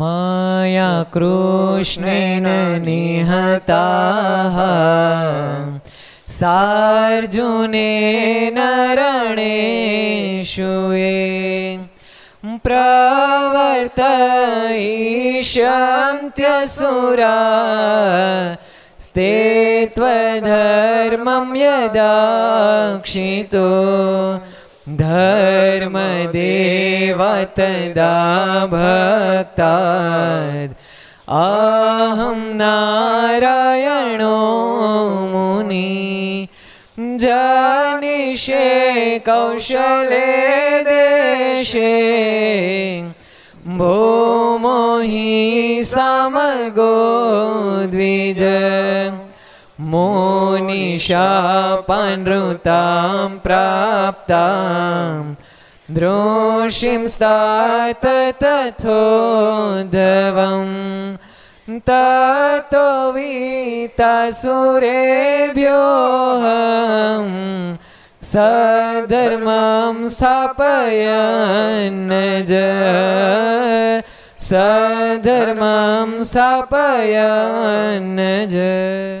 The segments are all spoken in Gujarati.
मया कृष्णेन निहताः सार्जुनेन रणेषु ये प्रवर्तयिष्यन्त्यसुरा स्ते त्वधर्मं यदाक्षितो धर्मदेव तदा भक्ताद् अहं नारायणो मुनि जानिषे कौशले देशे भूमो हि समगो द्विज मोनिशापनृतां प्राप्तां द्रोषिं स्तात तथोधवम् ततो वीतासुरेभ्योऽहं सधर्मं स्थापयन् ज સધર્મમ સ્થાપયન જ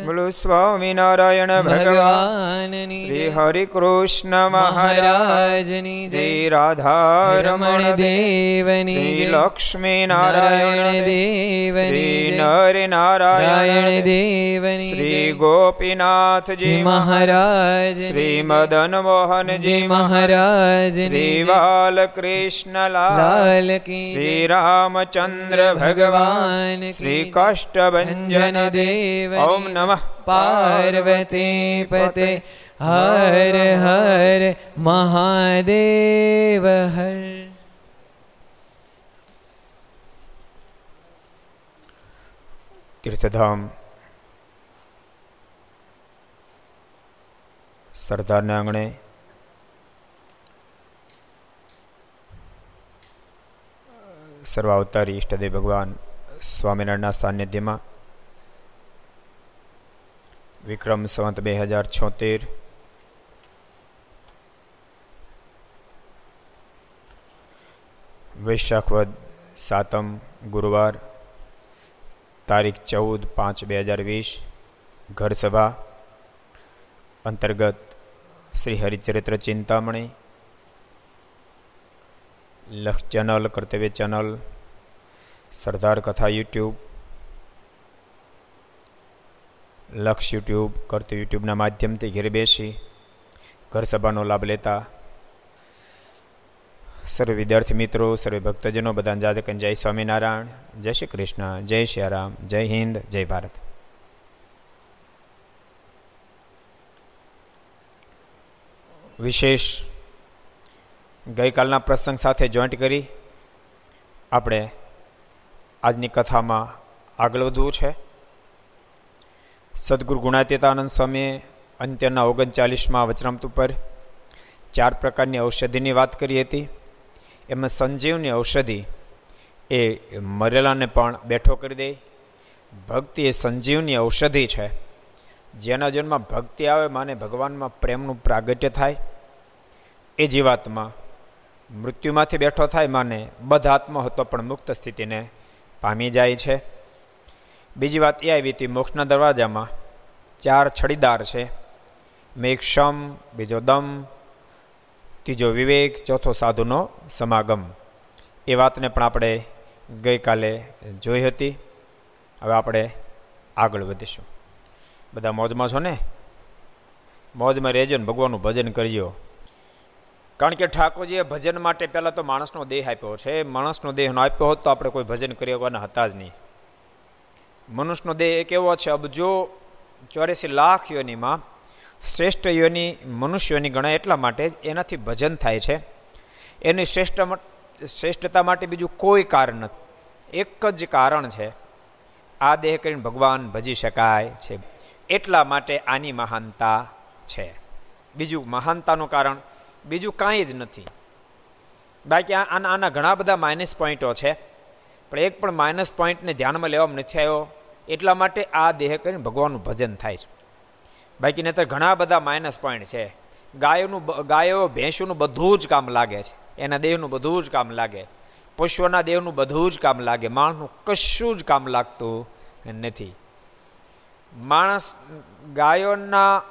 બોલો સ્વામિનારાયણ ભગવાન શ્રી હરિ કૃષ્ણ મહારાજની શ્રી રાધારમણ દેવની શ્રી લક્ષ્મી નારાયણ દેવની શ્રી નર નારાયણ દેવની શ્રી ગોપીનાથજી મહારાજ શ્રી મદન મોહનજી મહારાજ શ્રી બાલકૃષ્ણ લાલ શ્રી રામચંદ્ર ભગવાન શ્રી કાષ્ટભન દેવ ઓમ નમઃ પાર્વતી પતે હર હર મહાદેવ હર તીર્થધામ સરદારના આંગણે સર્વાવતારી ઈષ્ટદેવ ભગવાન સ્વામિનારાયણના સાનિધ્યમાં વિક્રમ સંવત બે હજાર છોતેર વૈશાખવદ સાતમ ગુરુવાર તારીખ ચૌદ પાંચ બે હજાર વીસ ઘર સભા અંતર્ગત શ્રી હરિચરિત્ર ચિંતામણી લક્ષ ચેનલ, કર્તવ્ય ચેનલ, સરદાર કથા યુટ્યુબ, લક્ષ યુટ્યુબ, કર્તવ્ય યુટ્યુબના માધ્યમથી ઘેર બેસી ઘર સભાનો લાભ લેતા સર્વ વિદ્યાર્થી મિત્રો, સર્વ ભક્તજનો બધાને જાજકન જય સ્વામિનારાયણ, જય શ્રી કૃષ્ણ, જય શ્રી રામ, જય હિન્દ, જય ભારત. વિશેષ ગઈકાલના પ્રસંગ સાથે જોઈન્ટ કરી. આપણે આજની કથામાં આગળ વધવું છે. સદગુરુ ગુણાતીતાનંદ સ્વામીએ અંત્યના ઓગણચાલીસમાં વચનામત ઉપર ચાર પ્રકારની ઔષધિની વાત કરી હતી. એમાં સંજીવની ઔષધિ એ મરેલાને પણ બેઠો કરી દે. ભક્તિ એ સંજીવની ઔષધિ છે. જેના જન્મમાં ભક્તિ આવે માને ભગવાનમાં પ્રેમનું પ્રાગટ્ય થાય. એ જીવાતમાં મૃત્યુમાંથી બેઠો થાય માને બધ આત્મા હતો પણ મુક્ત સ્થિતિને પામી જાય છે. બીજી વાત એ આવી હતી, મોક્ષના દરવાજામાં ચાર છડીદાર છે. મેઘ ક્ષમ બીજો દમ, ત્રીજો વિવેક, ચોથો સાધુનો સમાગમ. એ વાતને પણ આપણે ગઈકાલે જોઈ હતી. હવે આપણે આગળ વધીશું. બધા મોજમાં છો ને? મોજમાં રહેજો ને, ભગવાનનું ભજન કરજો. કારણ કે ઠાકોરજીએ ભજન માટે પહેલાં તો માણસનો દેહ આપ્યો છે. માણસનો દેહ આપ્યો હોત તો આપણે કોઈ ભજન કરવાના હતા જ નહીં. મનુષ્યનો દેહ એક એવો છે અબજો ચોર્યાસી લાખ યોનીમાં શ્રેષ્ઠ યોની મનુષ્યોની ગણાય એટલા માટે એનાથી ભજન થાય છે. એની શ્રેષ્ઠ શ્રેષ્ઠતા માટે બીજું કોઈ કારણ નથી. એક જ કારણ છે, આ દેહ કરીને ભગવાન ભજી શકાય છે. એટલા માટે આની મહાનતા છે. બીજું મહાનતાનું કારણ બીજું કાંઈ જ નથી. બાકી આના આના ઘણા બધા માઇનસ પોઈન્ટો છે. પણ એક પણ માઇનસ પોઈન્ટને ધ્યાનમાં લેવામાં નથી આવ્યો. એટલા માટે આ દેહ કરીને ભગવાનનું ભજન થાય છે. બાકી તો ઘણા બધા માઇનસ પોઈન્ટ છે. ગાયોનું ગાયો, ભેંસોનું બધું જ કામ લાગે છે. એના દેહનું બધું જ કામ લાગે. પશુઓના દેહનું બધું જ કામ લાગે. માણસનું કશું જ કામ લાગતું નથી. માણસ ગાયોના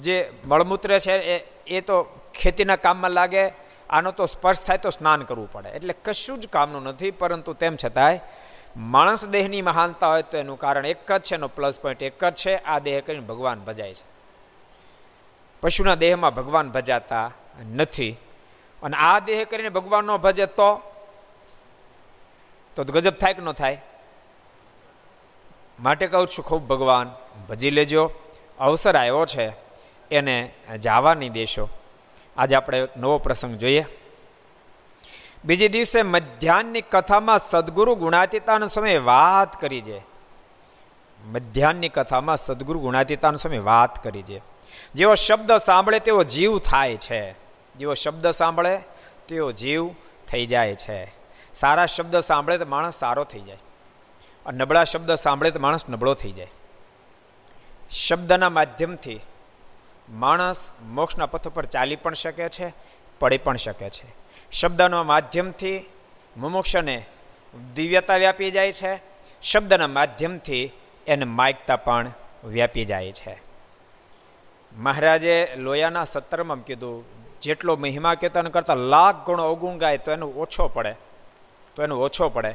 જે મળમૂત્ર છે એ એ તો ખેતીના કામમાં લાગે, આનો તો સ્પર્શ થાય તો સ્નાન કરવું પડે. એટલે કશું જ કામનું નથી, પરંતુ તેમ છતાંય માણસ દેહની મહાનતા હોય તો એનું કારણ એક જ છે, એનો પ્લસ પોઈન્ટ એક જ છે, આ દેહ કરીને ભગવાન ભજાય છે. પશુના દેહમાં ભગવાન ભજાતા નથી. અને આ દેહ કરીને ભગવાન ન ભજે તો? તો ગજબ થાય કે ન થાય? માટે કહું છું, ખૂબ ભગવાન ભજી લેજો. અવસર આવ્યો છે, એને જવા નહીં દેશો. આજે આપણે નવો પ્રસંગ જોઈએ. બીજે દિવસે મધ્યાહનની કથામાં સદગુરુ ગુણાતીતાનો સમય વાત કરી છે. મધ્યાહનની કથામાં સદગુરુ ગુણાતીતાનો સમય વાત કરી છે. જેવો શબ્દ સાંભળે તેવો જીવ થાય છે. જેવો શબ્દ સાંભળે તેવો જીવ થઈ જાય છે. સારા શબ્દ સાંભળે તો માણસ સારો થઈ જાય. અને નબળા શબ્દ સાંભળે તો માણસ નબળો થઈ જાય. શબ્દના માધ્યમથી માણસ મોક્ષના પથ ઉપર ચાલી પણ શકે છે, પડી પણ શકે છે. શબ્દના માધ્યમથી મુમુક્ષને દિવ્યતા વ્યાપી જાય છે, શબ્દના માધ્યમથી એને માયકતા પણ વ્યાપી જાય છે. મહારાજે લોયાના સત્તરમાં કીધું, જેટલો મહિમા કીર્તન કરતાં લાખ ગુણો અવગુણ ગાય તો એનો ઓછો પડે, તો એનો ઓછો પડે.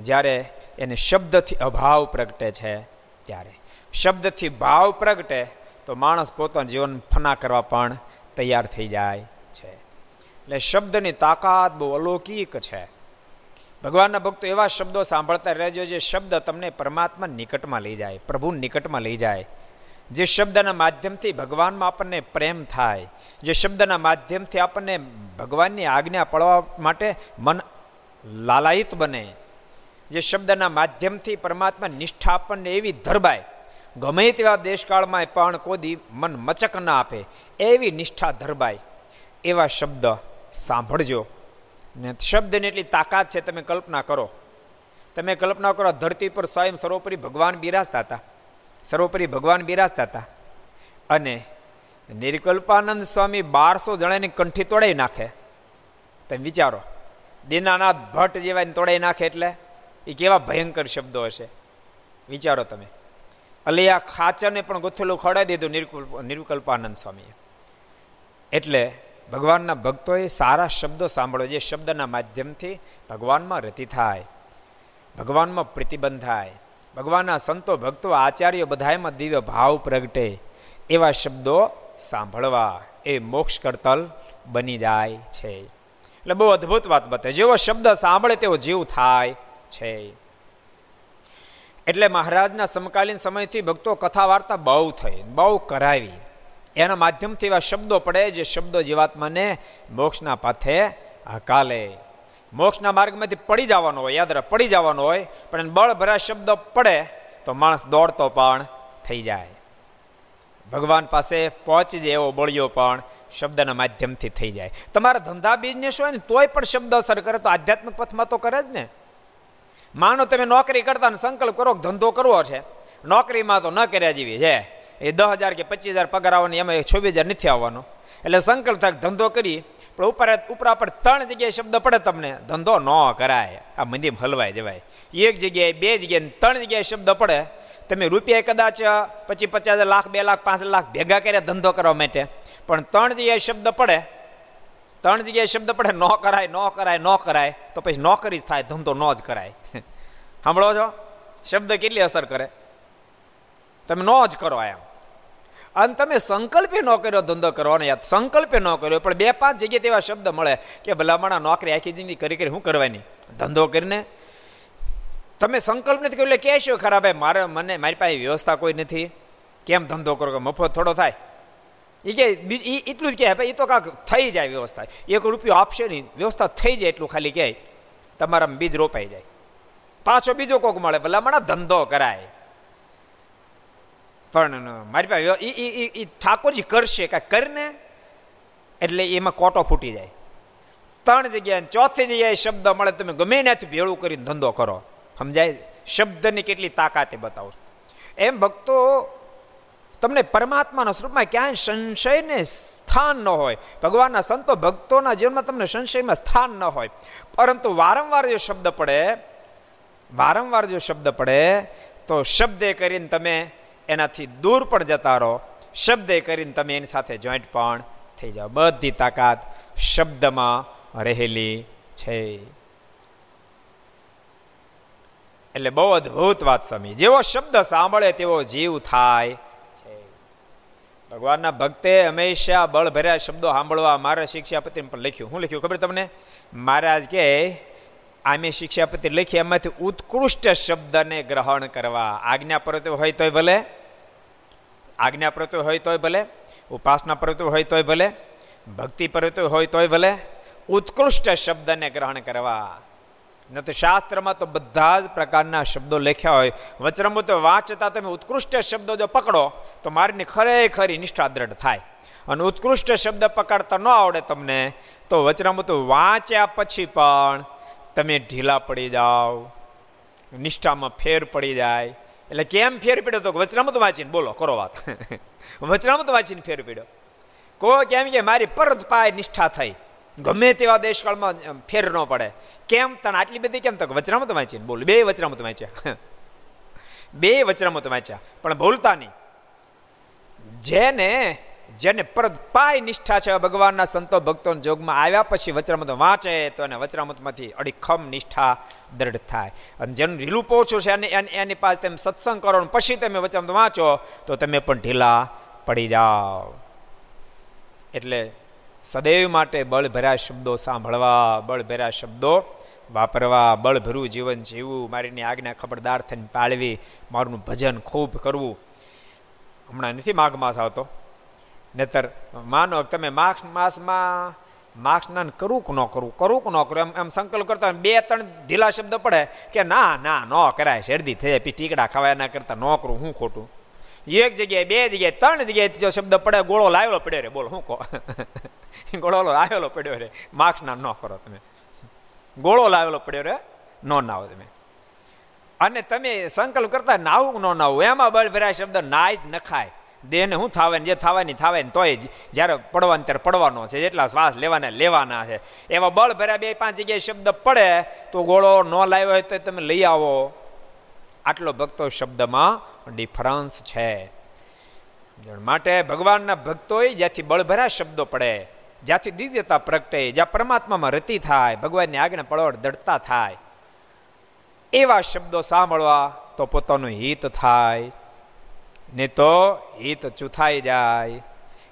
જ્યારે એને શબ્દથી અભાવ પ્રગટે છે, ત્યારે. શબ્દથી ભાવ પ્રગટે તો માણસ પોતાનું જીવન ફના કરવા પણ તૈયાર થઈ જાય છે. એટલે શબ્દની તાકાત બહુ અલૌકિક છે. ભગવાનના ભક્તો એવા શબ્દો સાંભળતા રહેજો જે શબ્દ તમને પરમાત્મા નિકટમાં લઈ જાય, પ્રભુ નિકટમાં લઈ જાય. જે શબ્દના માધ્યમથી ભગવાનમાં આપણને પ્રેમ થાય, જે શબ્દના માધ્યમથી આપણને ભગવાનની આજ્ઞા પડવા માટે મન લાલાયિત બને. જે શબ્દના માધ્યમથી પરમાત્મા નિષ્ઠા આપણને એવી ધરબાય ગમે તેવા દેશકાળમાં પણ કોદી મન મચક ના આપે, એવી નિષ્ઠા ધરબાય. એવા શબ્દ સાંભળજો. ને શબ્દની એટલી તાકાત છે, તમે કલ્પના કરો. તમે કલ્પના કરો ધરતી પર સ્વયં સર્વોપરી ભગવાન બિરાજતા હતા. સર્વોપરી ભગવાન બિરાજતા હતા. અને નિર્કલ્પાનંદ સ્વામી બારસો જણાની કંઠી તોડાઈ નાખે. તમે વિચારો, દીનાનાથ ભટ્ટ જેવા તોડાઈ નાખે એટલે? એ કેવા ભયંકર શબ્દો હશે. વિચારો તમે. અલિયા ખાચરને પણ ગોથેલું ખવડાવી દીધું નિર્વિકલ્પાનંદ સ્વામીએ. એટલે ભગવાનના ભક્તોએ સારા શબ્દો સાંભળો જે શબ્દના માધ્યમથી ભગવાનમાં રતિ થાય, ભગવાનમાં પ્રતિબંધ થાય, ભગવાનના સંતો, ભક્તો, આચાર્યો બધામાં દિવ્ય ભાવ પ્રગટે, એવા શબ્દો સાંભળવા એ મોક્ષ કરતલ બની જાય છે. એટલે બહુ અદ્ભુત વાત બતાવે જેવો શબ્દ સાંભળે તેવો જીવ થાય છે. એટલે મહારાજના સમકાલીન સમયથી ભક્તો કથા વાર્તા બહુ થઈ, બહુ કરાવી. એના માધ્યમથી એવા શબ્દો પડે જે શબ્દો જીવાત્માને મોક્ષના પાથે હકાલે મોક્ષના માર્ગમાંથી પડી જવાનો હોય, યાદ રાખ, પડી જવાનો હોય, પણ એને બળભરા શબ્દ પડે તો માણસ દોડતો પણ થઈ જાય. ભગવાન પાસે પહોંચી જાય એવો બળિયો પણ શબ્દના માધ્યમથી થઈ જાય. તમારા ધંધા બિઝનેસ હોય ને તોય પણ શબ્દ અસર કરે, તો આધ્યાત્મિક પથમાં તો કરે જ ને. માનો તમે નોકરી કરતા ને સંકલ્પ કરો ધંધો કરવો છે. નોકરીમાં તો ન કર્યા જેવી છે. એ દસ હજાર કે પચીસ હજાર પગાર આવવાની એમાં છવ્વીસ હજાર નથી આવવાનો. એટલે સંકલ્પ થાય ધંધો કરી પણ ઉપર ઉપરા પર ત્રણ જગ્યાએ શબ્દ પડે તમને, ધંધો ન કરાય. આ મંદિર હલવાય જવાય. એક જગ્યાએ, બે જગ્યાએ ત્રણ જગ્યાએ શબ્દ પડે. તમે રૂપિયા કદાચ પચીસ પચાસ લાખ, બે લાખ, પાંચ લાખ ભેગા કર્યા ધંધો કરવા માટે. પણ ત્રણ જગ્યાએ શબ્દ પડે. ત્રણ જગ્યાએ શબ્દ પડે, ન કરાય ન કરાય ન કરાય, તો પછી નોકરી જ થાય, ધંધો ન જ કરાય. સાંભળો છો? શબ્દ કેટલી અસર કરે? તમે ન જ કરો એમ અને તમે સંકલ્પે ન કર્યો, ધંધો કરવાનો યાદ, સંકલ્પે ન કર્યો, પણ બે પાંચ જગ્યાએ તેવા શબ્દ મળે કે ભલામણા નોકરી આખી જિંદગી કરી કરી શું કરવાની? ધંધો કરીને? તમે સંકલ્પ નથી કર્યો એટલે કહેશો ખરા, ભાઈ, મારે, મને, મારી પાસે વ્યવસ્થા કોઈ નથી. કેમ ધંધો કરો? કે મફત થોડો થાય. એ કે એટલું જ કહે ભાઈ એ તો કાંક થઈ જાય વ્યવસ્થા. એક રૂપિયો આપશે નહીં. વ્યવસ્થા થઈ જાય એટલું ખાલી કહે તમારા બીજ રોપાઈ જાય. પાછો બીજો કોક મળે. ભલામણા ધંધો કરાય. પણ મારી પાસે એ ઠાકોરજી કરશે કાંઈ કરીને એટલે એમાં કોટો ફૂટી જાય. ત્રણ જગ્યાએ ચોથી જગ્યાએ શબ્દ મળે. તમે ગમે ત્યાંથી ભેળું કરીને ધંધો કરો. સમજાય? શબ્દની કેટલી તાકાતે બતાવો. એમ ભક્તો તમને પરમાત્માના સ્વરૂપમાં ક્યાંય સંશયને સ્થાન ન હોય. ભગવાનના સંતો ભક્તોના જીવનમાં તમને સંશયમાં સ્થાન ન હોય. પરંતુ વારંવાર જો શબ્દ પડે, વારંવાર જો શબ્દ પડે, તો શબ્દે કરીને તમે એનાથી દૂર પણ જતા રહો. શબ્દે કરીને તમે એની સાથે જોઈન્ટ પણ થઈ જાઓ. બધી તાકાત શબ્દમાં રહેલી છે. એટલે બહુ અદભુત વાત સ્વામી. જેવો શબ્દ સાંભળે તેવો જીવ થાય ભગવાનના ભક્તે હંમેશા બળભર્યા શબ્દો સાંભળવા, મારા શિક્ષાપતિ પણ લખ્યું. હું લખ્યું ખબર તમને? મહારાજ કે, આમે શિક્ષાપતિ લખી એમાંથી ઉત્કૃષ્ટ શબ્દને ગ્રહણ કરવા. આજ્ઞા પ્રવૃત્તિ હોય તોય ભલે. આજ્ઞા પ્રવૃત્તિ હોય તોય ભલે. ઉપાસના પ્રવૃત્તિ હોય તોય ભલે. ભક્તિ પ્રવૃત્તિ હોય તોય ભલે. ઉત્કૃષ્ટ શબ્દને ગ્રહણ કરવા. ન તો શાસ્ત્રમાં તો બધા જ પ્રકારના શબ્દો લખ્યા હોય. વચરમૃત વાંચતા તમે ઉત્કૃષ્ટ શબ્દો જો પકડો, તો મારીની ખરેખરી નિષ્ઠા દ્રઢ થાય. અને ઉત્કૃષ્ટ શબ્દ પકડતા ન આવડે તમને, તો વચરામૃત વાંચ્યા પછી પણ તમે ઢીલા પડી જાઓ. નિષ્ઠામાં ફેર પડી જાય. એટલે કેમ ફેર પીડ્યો તો વચરામૃત વાંચીને બોલો, કરો વાત. વચરામૃત વાંચીને ફેર પીડ્યો. કો કેમ કે મારી પરત પાય નિષ્ઠા થઈ. ગમે તેવા દેશકાળમાં ફેર ન પડે. કેમ? તને આટલી બધી કેમ તો વચરામત વાંચી બોલ. બે વચરામત વાંચ્યા. બે વચરામત વાંચ્યા. પણ ભૂલતા નહીં. જેને જેને પરત પાય નિષ્ઠા છે, ભગવાનના સંતો ભક્તોના જોગમાં આવ્યા પછી વચરામત વાંચે, તો એને વચરામતમાંથી અડીખમ નિષ્ઠા દ્રઢ થાય. અને જેનું ઢીલું પહોંચું છે અને એની પાસે તમે સત્સંગ કરો પછી તમે વચરામત વાંચો, તો તમે પણ ઢીલા પડી જાઓ. એટલે સદૈવ માટે બળભર્યા શબ્દો સાંભળવા, બળભર્યા શબ્દો વાપરવા બળભરું જીવન જીવવું, મારીની આજ્ઞા ખબરદાર થઈને પાળવી, મારું ભજન ખૂબ કરવું. હમણાં નથી માઘ માસ આવતો. નહીતર માનો તમે માઘ માસમાં માઘ સ્નાન કરવું કે ન કરવું કરું કે ન કરું, એમ એમ સંકલ્પ કરતા બે ત્રણ ઢીલા શબ્દ પડે કે ના ના, ન કરાય, શરદી થઈ જાય ટીકડા ખાવા એના કરતા ન કરું, હું ખોટું? એક જગ્યાએ, બે જગ્યાએ, ત્રણ જગ્યાએ જો શબ્દ પડે, ગોળો લાવેલો પડ્યો રે. બોલો, શું કહો? ગોળો આવેલો પડ્યો રે. માર્ક્સ ના ન કરો તમે. ગોળો લાવેલો પડ્યો રે, ન નાવો તમે. અને તમે સંકલ્પ કરતા નાવું ન નાવું એમાં બળ ભરાય શબ્દ નાય જ નખાય દેહને શું થાવે જે થવાની થાવે ને તોય જ્યારે પડવાનું, ત્યારે પડવાનો છે. જેટલા શ્વાસ લેવાના લેવાના છે. એવા બળ ભર્યા બે પાંચ જગ્યાએ શબ્દ પડે, તો ગોળો ન લાવ્યો હોય તો તમે લઈ આવો. આટલો ભક્તો શબ્દમાં ડિફરન્સ છે. માટે ભગવાનના ભક્તોએ જ્યાંથી બળભરા શબ્દો પડે, જ્યાંથી દિવ્યતા પ્રગટે, જ્યાં પરમાત્મામાં રતિ થાય, ભગવાનની આજ્ઞા પળવડ દડતા થાય, એવા શબ્દો સાંભળવા તો પોતાનું હિત થાય. ને તો હિત ચૂથાઈ જાય.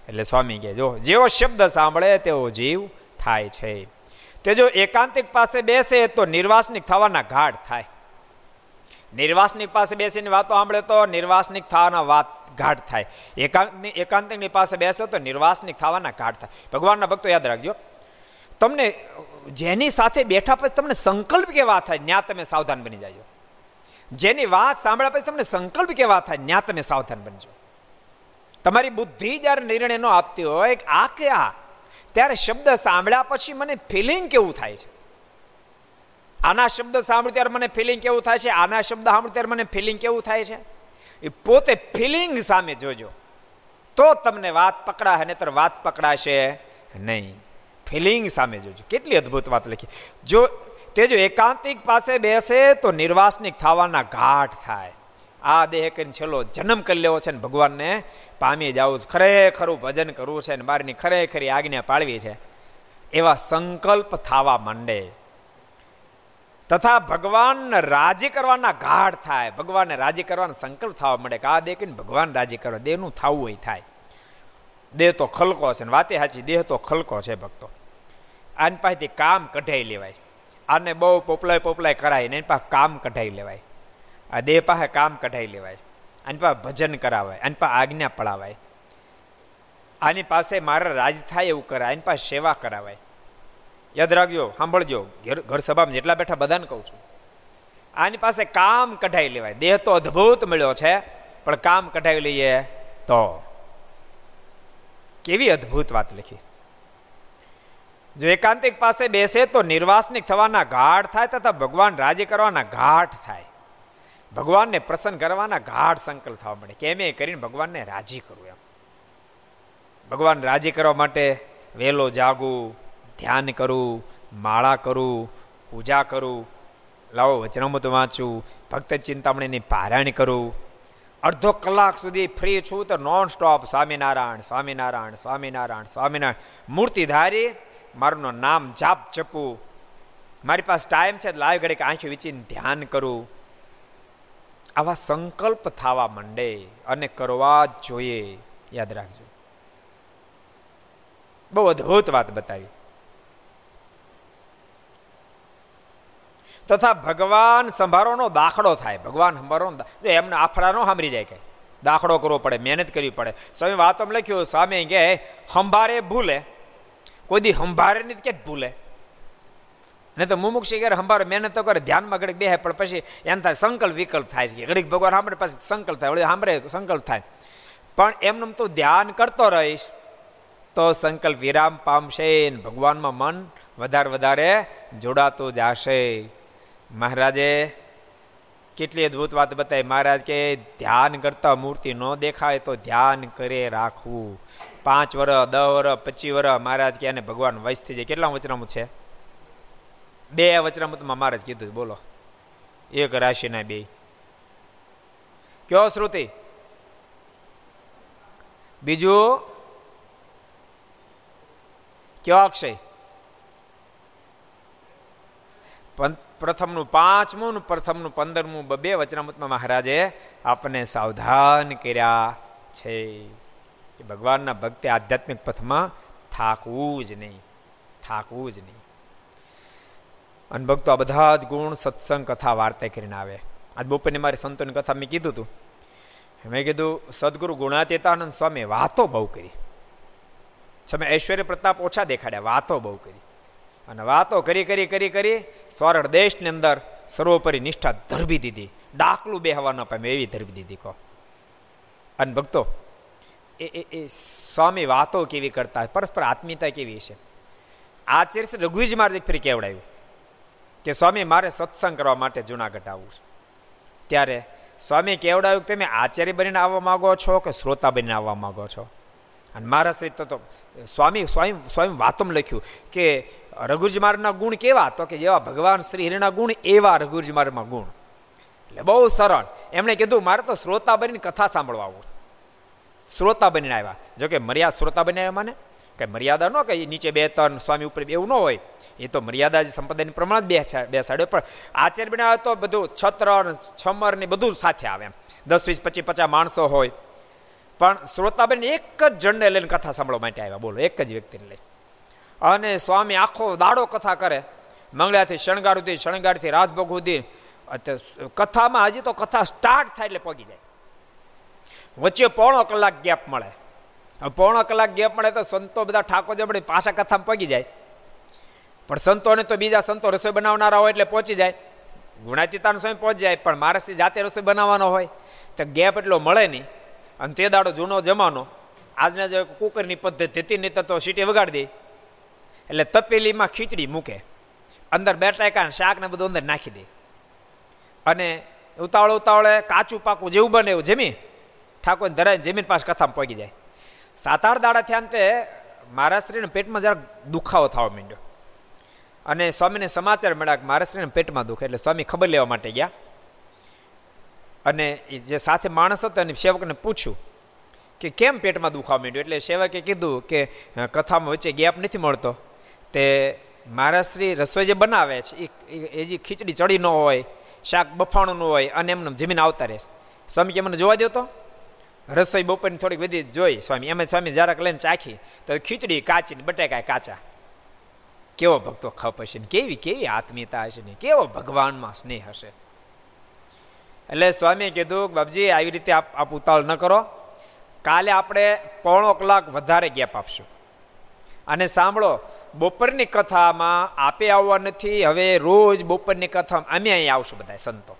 એટલે સ્વામી કે જો જેવો શબ્દ સાંભળે તેવો જીવ થાય છે. તે જો એકાંતિક પાસે બેસે તો નિર્વાસનિક થવાના ઘાટ થાય. નિર્વાસનિક પાસે બેસીને વાતો સાંભળે તો નિર્વાસનિક થવાના વાત ઘાટ થાય. એકાંતની એકાંતિકની પાસે બેસો તો નિર્વાસનિક થવાના ઘાટ થાય. ભગવાનના ભક્તો યાદ રાખજો. તમને જેની સાથે બેઠા પછી તમને સંકલ્પ કેવા થાય? ત્યાં તમે સાવધાન બની જાજો. જેની વાત સાંભળ્યા પછી તમને સંકલ્પ કેવા થાય? ત્યાં તમે સાવધાન બનજો તમારી બુદ્ધિ જ્યારે નિર્ણય ન આપતી હોય આ કે આ, ત્યારે શબ્દ સાંભળ્યા પછી મને ફિલિંગ કેવું થાય છે? આના શબ્દ સાંભળ્યું ત્યારે મને ફિલિંગ કેવું થાય છે? આના શબ્દ સાંભળ્યું ત્યારે મને ફિલિંગ કેવું થાય છે? એ પોતે ફિલિંગ સામે જોજો. તો તમને વાત પકડાશે, નહીતર વાત પકડાશે નહીં. ફિલિંગ સામે જોજો. કેટલી અદ્ભુત વાત લખી. જો તે જો એકાંતિક પાસે બેસે તો નિર્વાસનિક થવાના ઘાટ થાય. આ દેહ કરીને છેલ્લો જન્મ કરી લેવો છે ને ભગવાનને. પામી જવું છે. ખરેખરું ભજન કરવું છે ને બારની ખરેખરી આજ્ઞા પાળવી છે. એવા સંકલ્પ થવા માંડે. તથા ભગવાન રાજી કરવાના ગાઢ થાય, ભગવાનને રાજી કરવાનો સંકલ્પ થવા મળે કે આ દેખીને ભગવાન રાજી કરો, દેહનું થવું હોય થાય. દેહ તો ખલકો છે ને વાતે સાચી, દેહ તો ખલકો છે ભક્તો. આની પાસેથી કામ કઢાઈ લેવાય. આને બહુ પોપલાય પોપલાય કરાય ને એની પાસે કામ કઢાઈ લેવાય. આ દેહ પાસે કામ કઢાઈ લેવાય. આની પાસે ભજન કરાવાય, આની પાસે આજ્ઞા પડાવાય. આની પાસે મારા રાજ થાય એવું કરાય, આની પાસે સેવા કરાવાય. યાદ રાખજો, સાંભળજો. ઘર ઘર સભામાં જેટલા બેઠા બધાને કહું છું. આની પાસે કામ કઢાઈ લેવાય. દેહ તો અદ્ભુત મળ્યો છે, પણ કામ કઢાવી લઈએ તો? કેવી અદ્ભુત વાત લખી. જો એકાંતિક પાસે બેસે તો નિર્વાસનિક થવાના ગાઢ થાય તથા ભગવાન રાજી કરવાના ગાઢ થાય. ભગવાનને પ્રસન્ન કરવાના ગાઢ સંકલ્પ થવા મળે. કેમ એ કરીને ભગવાનને રાજી કરવું એમ. ભગવાન રાજી કરવા માટે વહેલો જાગવું ધ્યાન કરવું માળા કરું, પૂજા કરું, લાવો વચનામૃત વાંચું, ભક્ત ચિંતામણીની પારાયણ કરું. અડધો કલાક સુધી ફ્રી છું તો નોન સ્ટોપ સ્વામિનારાયણ સ્વામિનારાયણ સ્વામિનારાયણ સ્વામિનારાયણ. મૂર્તિધારી, મારું નામ જાપ જપું. મારી પાસે ટાઈમ છે લાઈવ ઘડીક આંખી વિચીને ધ્યાન કરું. આવા સંકલ્પ થવા માંડે અને કરવા જોઈએ. યાદ રાખજો. બહુ અદભુત વાત બતાવી. તથા ભગવાન સંભારોનો દાખલો થાય. ભગવાન સંભાળવાનો એમને આફડા નો સાંભળી જાય કે. દાખલો કરવો પડે, મહેનત કરવી પડે. સ્વામી વાતોમાં લખ્યું, સ્વામી કે, સંભારે ભૂલે. કોઈ દી સંભારે નહીં કે ભૂલે. નહીં તો મુમુક્ષી કરે સંભારે મહેનત તો કરે, ધ્યાનમાં ઘડીક બેહે, પણ પછી એમ થાય, સંકલ્પ વિકલ્પ થાય છે ઘડીક ભગવાન સાંભળે, પછી સંકલ્પ થાય, વળી સાંભળે, સંકલ્પ થાય. પણ એમને તું ધ્યાન કરતો રહીશ, તો સંકલ્પ વિરામ પામશે ભગવાનમાં મન વધારે વધારે જોડાતું જશે. મહારાજે કેટલી અદભુત વાત બતાવી. મહારાજ કે, ધ્યાન કરતા મૂર્તિ ન દેખાય તો ધ્યાન કરે રાખવું. પાંચ વર્ષ દસ વર્ષ પચીસ વર્ષ મહારાજ કે ભગવાન વયસ થઈ જાય. કેટલા વચનામું છે? બે વચનામૃતમાં મહારાજ કીધું, બોલો. એક રાશિના બે. કયો શ્રુતિ? બીજું? કયો અક્ષય? પ્રથમનું પાંચમું પ્રથમનું પંદરમું બે વચનામૃતમાં મહારાજે આપણને સાવધાન કર્યા છે. કે ભગવાનના ભક્તે આધ્યાત્મિક પથમાં થાકવું જ નહીં, થાકવું જ નહીં. અને ભક્તો આ બધા જ ગુણ, સત્સંગ, કથા, વાર્તા કરીને આવે. આજ બપોરની મારી સંતોની કથા મેં કીધું હતું મેં કીધું, સદગુરુ ગુણાતીતાનંદ સ્વામી વાતો બહુ કરી. સમય ઐશ્વર્ય પ્રતાપ ઓછા દેખાડ્યા, વાતો બહુ કરી. અને વાતો કરી કરી કરી કરી સ્વર્ણ દેશની અંદર સર્વોપરી નિષ્ઠા ધરબી દીધી. ડાકલું બે હવા ન પામે એવી ધરબી દીધી કહો. અને ભક્તો, એ એ સ્વામી વાતો કેવી કરતા પરસ્પર આત્મીયતા કેવી છે? આચાર્ય રઘુજી મારે ફરી કેવડાયું કે સ્વામી મારે સત્સંગ કરવા માટે જુનાગઢ આવવું છે. ત્યારે સ્વામી કેવડાવ્યું તમે આચાર્ય બનીને આવવા માગો છો કે શ્રોતા બનીને આવવા માગો છો? અને શ્રી તો સ્વામી સ્વામી સ્વામી વાતમ લખ્યું કે રઘુજી મારના ગુણ કેવા? તો કે જેવા ભગવાન શ્રી હિરના ગુણ, એવા રઘુજી મારમાં ગુણ. એટલે બહુ સરળ. એમણે કીધું, મારે તો શ્રોતા બનીને કથા સાંભળવા આવું શ્રોતા બનીને આવ્યા જોકે મર્યાદા શ્રોતા બની આવ્યા મને? કે મર્યાદા ન કે નીચે બે, ત્રણ સ્વામી ઉપર એવું ન હોય. એ તો મર્યાદા જ સંપદાની પ્રમાણ જ બે બેસાડ્યો. પણ આચાર્ય બનાવે તો બધું છત્ર છમર ને બધું સાથે આવે એમ. દસ, વીસ, પચીસ, પચાસ માણસો હોય. પણ શ્રોતાબેન એક જ જણને લઈને કથા સાંભળવા માટે આવ્યા. બોલો, એક જ વ્યક્તિને લઈ અને સ્વામી આખો દાડો કથા કરે. મંગળાથી શણગાર સુધી શણગારથી રાજભોગ સુધી કથામાં હજી તો કથા સ્ટાર્ટ થાય એટલે પગી જાય. વચ્ચે પોણો કલાક ગેપ મળે. પોણો કલાક ગેપ મળે તો સંતો બધા ઠાકોર જમણે પાછા કથામાં પગી જાય. પણ સંતોને તો બીજા સંતો રસોઈ બનાવનારા હોય એટલે પહોંચી જાય. ગુણાતીતાનો સ્વયં પહોંચી જાય, પણ માણસની જાતે રસોઈ બનાવવાનો હોય. તો ગેપ એટલો મળે નહીં. અને તે દાડો જૂનો જમાનો. આજના જે કુકરની પદ્ધતિ નહીં તો સીટી વગાડી દે. એટલે તપેલીમાં ખીચડી મૂકે. અંદર બેટાકા શાક ને બધું અંદર નાખી દે. અને ઉતાવળે ઉતાવળે કાચું પાકું જેવું બને એવું જમી. ઠાકોર ધરાય જમીન પાસે કથામાં પગી જાય. સાત આઠ દાડા થયા તે મહારાષ્ટ્રીને પેટમાં જરાક દુખાવો થવા માંડ્યો. અને સ્વામીને સમાચાર મળ્યા કે મહારાષ્ટ્રીને પેટમાં દુખે એટલે સ્વામી ખબર લેવા માટે ગયા. અને જે સાથે માણસ હતો એને સેવકને પૂછ્યું કે કેમ પેટમાં દુખાવા માંડ્યું? એટલે સેવકે કીધું કે કથામાં વચ્ચે ગેપ નથી મળતો. તે મારા શ્રી રસોઈ જે બનાવે છે એ જે ખીચડી ચડી ન હોય, શાક બફાણું ન હોય, અને એમને જમીન આવતા રહે છે. સ્વામી કે મને જોવા દો તો? રસોઈ બપોરની થોડીક બધી જોઈ, સ્વામી. એમ સ્વામી જરાક લઈને ચાખી, તો ખીચડી, કાચી બટેકા કાચા. કેવો ભક્તો ખપ હશે ને, કેવી કેવી આત્મીયતા હશે ને, કેવો ભગવાનમાં સ્નેહ હશે. એટલે સ્વામીએ કીધું, બાપજી, આવી રીતે આપ ઉતાવળ ન કરો. કાલે આપણે પોણો કલાક વધારે ગેપ આપશું. અને સાંભળો, બપોરની કથામાં આપે આવવા નથી, હવે રોજ બપોરની કથામાં અમે અહીં આવશું બધા સંતો.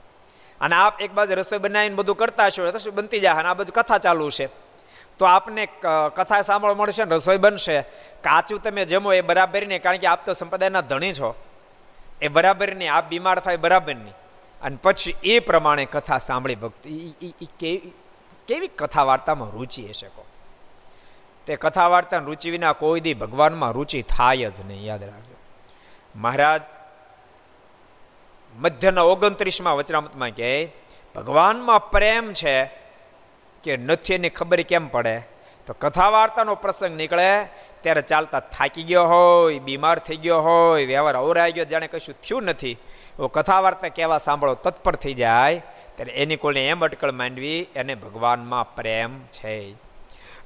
અને આપ એક બાજુ રસોઈ બનાવીને બધું કરતા છો રસોઈ બનતી જાય અને આ બધું કથા ચાલુ છે. તો આપને કથા સાંભળવા મળશે ને રસોઈ બનશે. કાચું તમે જમો એ બરાબર નહીં કારણ કે આપ તો સંપ્રદાયના ધણી છો. એ બરાબર નહીં આપ બીમાર થાય બરાબર નહીં અને પછી એ પ્રમાણે કથા સાંભળી ભક્તિ કેવી કથા વાર્તામાં રુચિ હશે કહો તે કથા વાર્તા રુચિ વિના કોઈ દી ભગવાનમાં રુચિ થાય જ નહીં. યાદ રાખજો. મહારાજ મધ્યના ઓગણત્રીસમાં વચરામતમાં કહે, ભગવાનમાં પ્રેમ છે કે નથી એની ખબર કેમ પડે? તો કથા વાર્તાનો પ્રસંગ નીકળે ત્યારે ચાલતા થાકી ગયો હોય, બીમાર થઈ ગયો હોય, વ્યવહાર અવરાઈ ગયો, જાણે કશું થયું નથી. એવો કથા વાર્તા કેવા સાંભળો, તત્પર થઈ જાય, ત્યારે એની કોઈને એમ અટકળ માંડવી, એને ભગવાનમાં પ્રેમ છે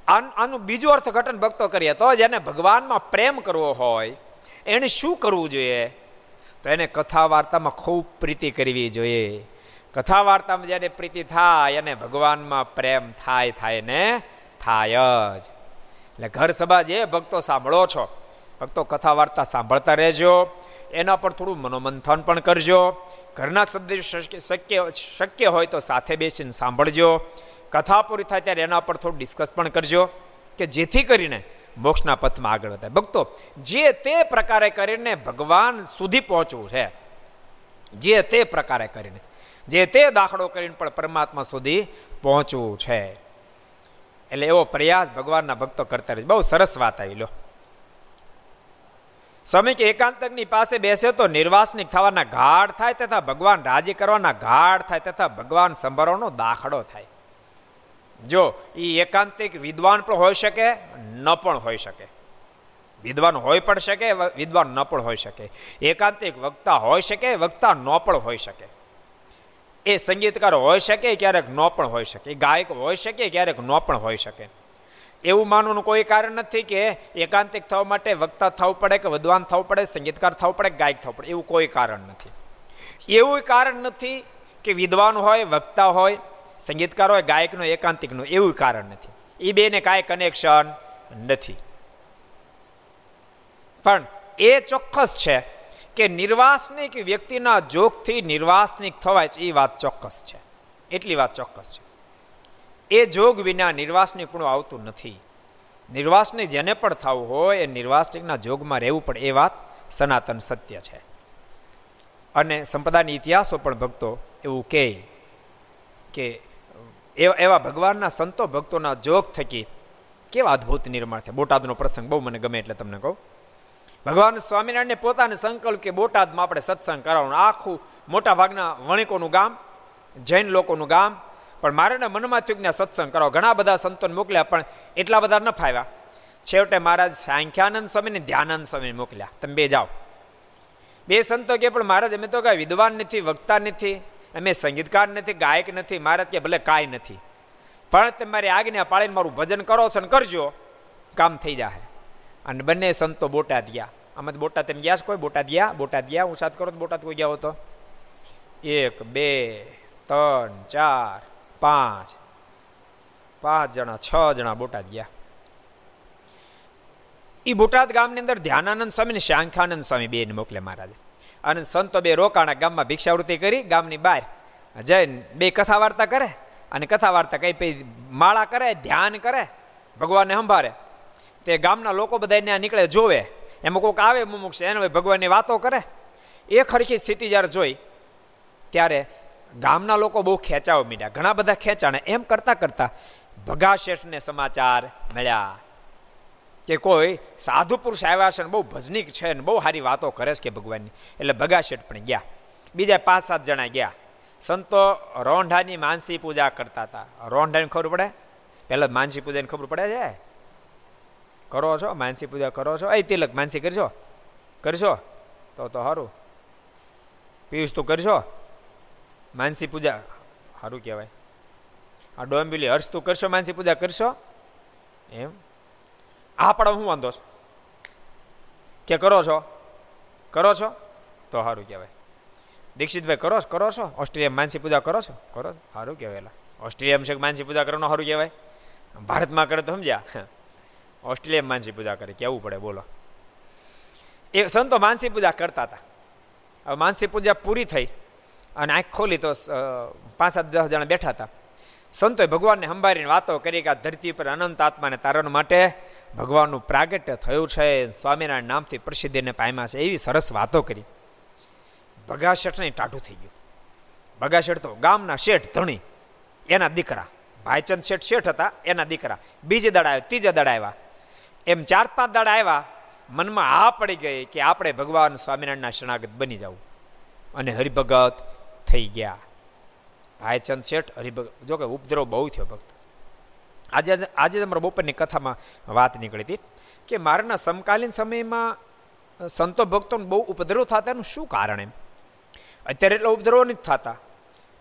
આનું બીજું અર્થઘટન ભક્તો કરીએ તો જેને ભગવાનમાં પ્રેમ કરવો હોય, એને શું કરવું જોઈએ? તો એને કથા વાર્તામાં ખૂબ પ્રીતિ કરવી જોઈએ. કથા વાર્તામાં જ્યારે પ્રીતિ થાય અને ભગવાનમાં પ્રેમ થાય થાય ને થાય જ. એટલે ઘર સભા જે ભક્તો સાંભળો છો, ભક્તો કથા વાર્તા સાંભળતા રહેજો, એના પર થોડું મનોમંથન પણ કરજો, ઘરના શબ્દ શક્ય શક્ય હોય તો સાથે બેસીને સાંભળજો કથા પૂરી થાય ત્યારે એના પર થોડું ડિસ્કસ પણ કરજો કે જેથી કરીને મોક્ષના પથમાં આગળ વધાય. ભક્તો, જે તે પ્રકારે કરીને ભગવાન સુધી પહોંચવું છે, જે તે પ્રકારે કરીને, જે તે દાખલો કરીને પણ પરમાત્મા સુધી પહોંચવું છે. એટલે એવો પ્રયાસ ભગવાનના ભક્તો કરતા રહે બહુ સરસ વાત આવી લો. સ્વામી કે એકાંતકની પાસે બેસે તો નિર્વાસનિક થવાના ગાઢ થાય તથા ભગવાન રાજી કરવાના ગાઢ થાય તથા ભગવાન સંભાળવાનો દાખલો થાય. જો એ એકાંતિક વિદ્વાન પણ હોઈ શકે, ન પણ હોઈ શકે. વિદ્વાન હોઈ પણ શકે વિદ્વાન ન પણ હોઈ શકે. એકાંતિક વક્તા હોઈ શકે, વક્તા ન પણ હોઈ શકે. એ સંગીતકાર હોઈ શકે, ક્યારેક ન પણ હોઈ શકે. ગાયક હોઈ શકે, ક્યારેક ન પણ હોઈ શકે. એવું માનવાનું કોઈ કારણ નથી કે એકાંતિક થવા માટે વક્તા થવું પડે કે વિદ્વાન થવું પડે, સંગીતકાર થવું પડે, ગાયક થવું પડે. એવું કોઈ કારણ નથી. એવું કારણ નથી કે વિદ્વાન હોય, વક્તા હોય સંગીતકાર હોય ગાયકનો એકાંતિકનો એવું કારણ નથી. એ બેને કાંઈ કનેક્શન નથી. પણ એ ચોક્કસ છે કે નિર્વાસનિક વ્યક્તિના જોગથી નિર્વાસનિક થવાય છે એ વાત ચોક્કસ છે. એટલી વાત ચોક્કસ છે. એ જોગ વિના નિર્વાસનિકપણું આવતું નથી. નિર્વાસનિક જેને પણ થવું હોય, એ નિર્વાસનિકના જોગમાં રહેવું પડે એ વાત સનાતન સત્ય છે. અને સંપદાની ઇતિહાસો પણ ભક્તો એવું કહે કે એવા એવા ભગવાનના સંતો ભક્તોના જોગ થકી કેવા અદ્ભુત નિર્માણ થાય. બોટાદનો પ્રસંગ બહુ મને ગમે એટલે તમને કહું. ભગવાન સ્વામિનારાયણને પોતાને સંકલ્પ કે બોટાદમાં આપણે સત્સંગ કરાવવાનું. આખું મોટા ભાગના વણિકોનું ગામ, જૈન લોકોનું ગામ, પણ મારે મનમાં થયું કે સત્સંગ કરાવો. ઘણા બધા સંતોને મોકલ્યા, પણ એટલા બધા ન ફાવ્યા. છેવટે મહારાજ સાંખ્યાનંદ સ્વામીને ધ્યાનંદ સ્વામી મોકલ્યા. તમે બે જાઓ. બે સંતો કે, પણ મહારાજ, અમે તો કાંઈ વિદ્વાન નથી, વક્તા નથી. અમે સંગીતકાર નથી, ગાયક નથી મહારાજ કે ભલે કાંઈ નથી. પણ તમારી આજ્ઞા પાળીને મારું ભજન કરો છો ને કરજો, કામ થઈ જાય અને બંને સંતો બોટાદ ગયા. આમાં બોટાદ તમે ગયા કોઈ? બોટાદ ગયા? બોટાદ ગયા? હું સાથ કરો તો બોટાદ કોઈ ગયા હતો એક, બે, ત્રણ, ચાર, પાંચ. પાંચ જણા, છ જણા બોટાદ ગયા. એ બોટાદ ગામની અંદર ધ્યાનાનંદ સ્વામી ને શાંખાનંદ સ્વામી બેને મોકલે મહારાજે. અને સંતો બે રોકાણા ગામમાં ભિક્ષાવૃત્તિ કરી, ગામની બહાર જઈને બે કથા વાર્તા કરે અને કથા વાર્તા કઈ પછી માળા કરે, ધ્યાન કરે, ભગવાનને સંભાળે. તે ગામના લોકો બધા ત્યાં નીકળે, જોવે. એમાં કોઈક આવે મુમુક છે એને ભગવાનની વાતો કરે. એ ખરખી સ્થિતિ જ્યારે જોઈ, ત્યારે ગામના લોકો બહુ ખેંચાવા મીડ્યા. ઘણા બધા ખેંચાણે. એમ કરતાં કરતાં ભગા શેઠને સમાચાર મળ્યા. કે કોઈ સાધુ પુરુષ આવ્યા છે ને બહુ ભજનીક છે ને બહુ સારી વાતો કરે છે કે ભગવાનની. એટલે ભગા શેઠ પણ ગયા. બીજા પાંચ સાત જણા ગયા. સંતો રોંઢાની માનસી પૂજા કરતા હતા. રોંઢાની ખબર પડે? પહેલાં માનસી પૂજાની ખબર પડે છે? કરો છો? માનસી પૂજા કરો છો? એ તિલક, માનસી કરશો? કરશો? તો તો સારું પિયુષ, તું કરશો? માનસી પૂજા સારું કહેવાય. આ ડોમ્બિલી હર્ષ, તું કરશો? માનસી પૂજા કરશો? એમ. આ પણ હું વાંધો છું. કે કરો છો? કરો છો? તો સારું કહેવાય. દીક્ષિતભાઈ, કરો કરો છો? ઓસ્ટ્રેલિયા માનસી પૂજા કરો છો? કરો સારું કહેવાય ઓસ્ટ્રેલિયામાં છે માનસી પૂજા કરવાનું સારું કહેવાય? ભારતમાં કરે તો સમજ્યા? ઓસ્ટ્રેલિયામાં માનસી પૂજા કરે. કેવું પડે બોલો. એ સંતો માનસી પૂજા કરતા હતા. હવે માનસી પૂજા પૂરી થઈ અને આંખ ખોલી તો પાંચ સાત દસ જણા બેઠા હતા. સંતોએ ભગવાનને સંભાળીને વાતો કરી કે આ ધરતી પર અનંત આત્માને તારણ માટે ભગવાનનું પ્રાગટ્ય થયું છે. સ્વામિનારાયણ નામથી પ્રસિદ્ધિને પામ્યા છે. એવી સરસ વાતો કરી. ભગાશેઠને ટાઢું થઈ ગયું. ભગાશેઠ તો ગામના શેઠ ધણી, એના દીકરા. ભાઈચંદ શેઠ શેઠ હતા, એના દીકરા. બીજે દડા આવ્યા, ત્રીજા દડા આવ્યા. એમ ચાર પાંચ દડા આવ્યા, મનમાં આ પડી ગઈ કે આપણે ભગવાન સ્વામિનારાયણના શરણાગત બની જવું. અને હરિભગત થઈ ગયા. ભાઈચંદ શેઠ, હરિભગત. જો કે ઉપદ્રવ બહુ થયો, ભક્ત. આજે આજે તમારા બપોરની કથામાં વાત નીકળી હતી કે મારાના સમકાલીન સમયમાં સંતો ભક્તોને બહુ ઉપદ્રવ થતા એનું શું કારણ એમ? અત્યારે એટલો ઉપદ્રવ નથી થતા.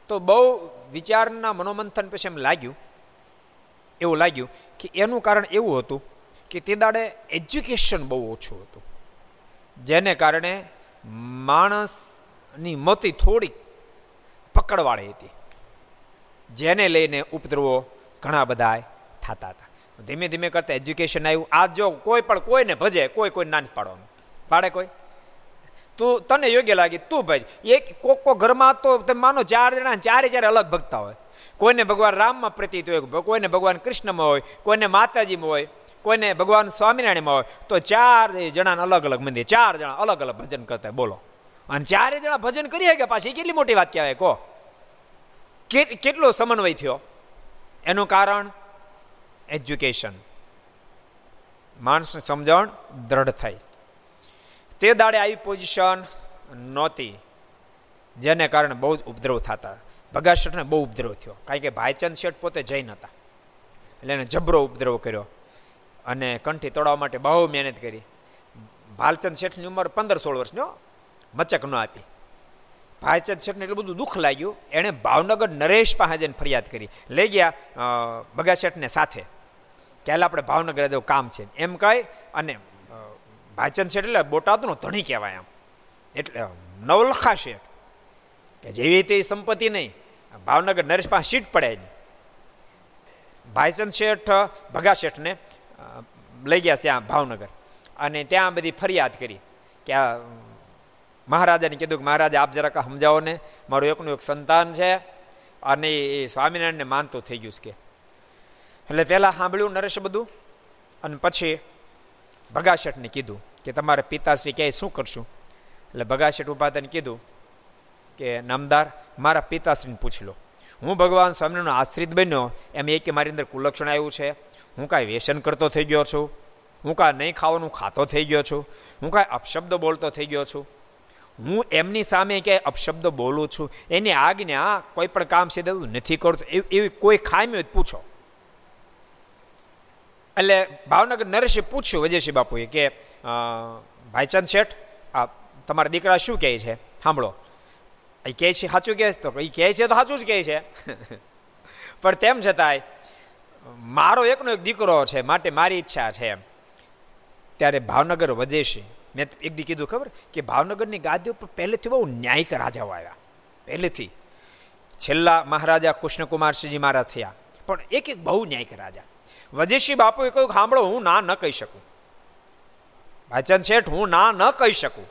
તો બહુ વિચારના મનોમંથન પછી એમ લાગ્યું, એવું લાગ્યું કે એનું કારણ એવું હતું કે તે દાડે એજ્યુકેશન બહુ ઓછું હતું. જેને કારણે માણસની મતી થોડી પકડવાળી હતી. જેને લઈને ઉપદ્રવો ઘણા બધા થતા હતા. ધીમે ધીમે કરતા એજ્યુકેશન આવ્યું. આ જો કોઈ પણ કોઈને ભજે, કોઈ કોઈ નાની પાડવાનું. પાડે કોઈ? તું, તને યોગ્ય લાગે, તું ભજ. એક કોક કો ઘરમાં તો તમે માનો ચાર જણા ચારે ચારે અલગ ભક્તા હોય. કોઈને ભગવાન રામમાં પ્રતીત હોય, કોઈને ભગવાન કૃષ્ણમાં હોય, કોઈને માતાજીમાં હોય, કોઈને ભગવાન સ્વામિનારાયણમાં હોય, તો ચાર જણાને અલગ અલગ મંદિર, ચાર જણા અલગ અલગ ભજન કરતા બોલો. અને ચારે જણા ભજન કરી કે પાછી કેટલી મોટી વાત કહેવાય? કહો. કેટલો સમન્વય થયો? એનું કારણ? એજ્યુકેશન માણસની સમજણ દ્રઢ થઈ તે દાડે આવી પોઝિશન નહોતી, જેને કારણે બહુ જ ઉપદ્રવ થતા. ભગા શેઠને બહુ ઉપદ્રવ થયો. કારણ કે ભાઈચંદ શેઠ પોતે જૈન હતા. એટલે એને જબરો ઉપદ્રવ કર્યો. અને કંઠી તોડવા માટે બહુ મહેનત કરી. ભાલચંદ શેઠની ઉંમર પંદર સોળ વર્ષની મચક ન આપી. ભાઈચંદ શેઠને એટલું બધું દુઃખ લાગ્યું, એણે ભાવનગર નરેશ પાસે જઈને ફરિયાદ કરી. લઈ ગયા બગા શેઠને સાથે. કે આપણે ભાવનગર જવું કામ છે. એમ કહી અને ભાઈચંદ શેઠ એટલે બોટાદનો ધણી કહેવાય એમ એટલે, નવલખા શેઠ. કે જેવી તે સંપત્તિ નહીં, ભાવનગર નરેશ પાસે સીટ પડે નહીં. ભાઈચંદ શેઠ, ભગા શેઠને લઈ ગયા ત્યાં ભાવનગર. અને ત્યાં બધી ફરિયાદ કરી કે આ મહારાજાને કીધું કે મહારાજા, આપ જરાક સમજાવો ને મારું એકનું એક સંતાન છે અને એ સ્વામિનારાયણને માનતું થઈ ગયું છે કે. એટલે પહેલાં સાંભળ્યું નરેશ બધું અને પછી ભગાશેઠને કીધું કે તમારે પિતાશ્રી ક્યાંય શું કરશું? એટલે ભગાશેઠ ઊભા થઈને કીધું કે, નામદાર, મારા પિતાશ્રીને પૂછી લો. હું ભગવાન સ્વામિનારાયણનો આશ્રિત બન્યો, એમ એ કે મારી અંદર કુલક્ષણ આવ્યું છે. હું કાંઈ વ્યસન કરતો થઈ ગયો છું. હું કાંઈ નહીં ખાવાનું ખાતો થઈ ગયો છું. હું કાંઈ અપશબ્દ બોલતો થઈ ગયો છું. હું એમની સામે ક્યાંય અપશબ્દ બોલું છું, એની આજ્ઞા કોઈ પણ કામ સીધે નથી કરતું, એવી કોઈ ખામી હોય પૂછો. એટલે ભાવનગર નરેશે પૂછ્યું વજયસિંહ બાપુએ કે ભાઈચંદ શેઠ, આ તમારા દીકરા શું કહે છે? સાંભળો. એ કહે છે, સાચું કહે છે? તો એ કહે છે તો સાચું જ કહે છે. પણ તેમ છતાંય, મારો એકનો એક દીકરો છે, માટે મારી ઈચ્છા છે એમ. ત્યારે ભાવનગર વજેશી મેં એક દી કીધું ખબર કે ભાવનગરની ગાદી ઉપર પહેલેથી બહુ ન્યાયિક રાજાઓ આવ્યા. પહેલેથી. છેલ્લા મહારાજા કૃષ્ણકુમારસિંહજી મારા થયા. પણ એક એક બહુ ન્યાયિક રાજા. વજેશી બાપુએ કહ્યું સાંભળો હું ના ન કહી શકું. ભાઈચંદ શેઠ, હું ના ન કહી શકું.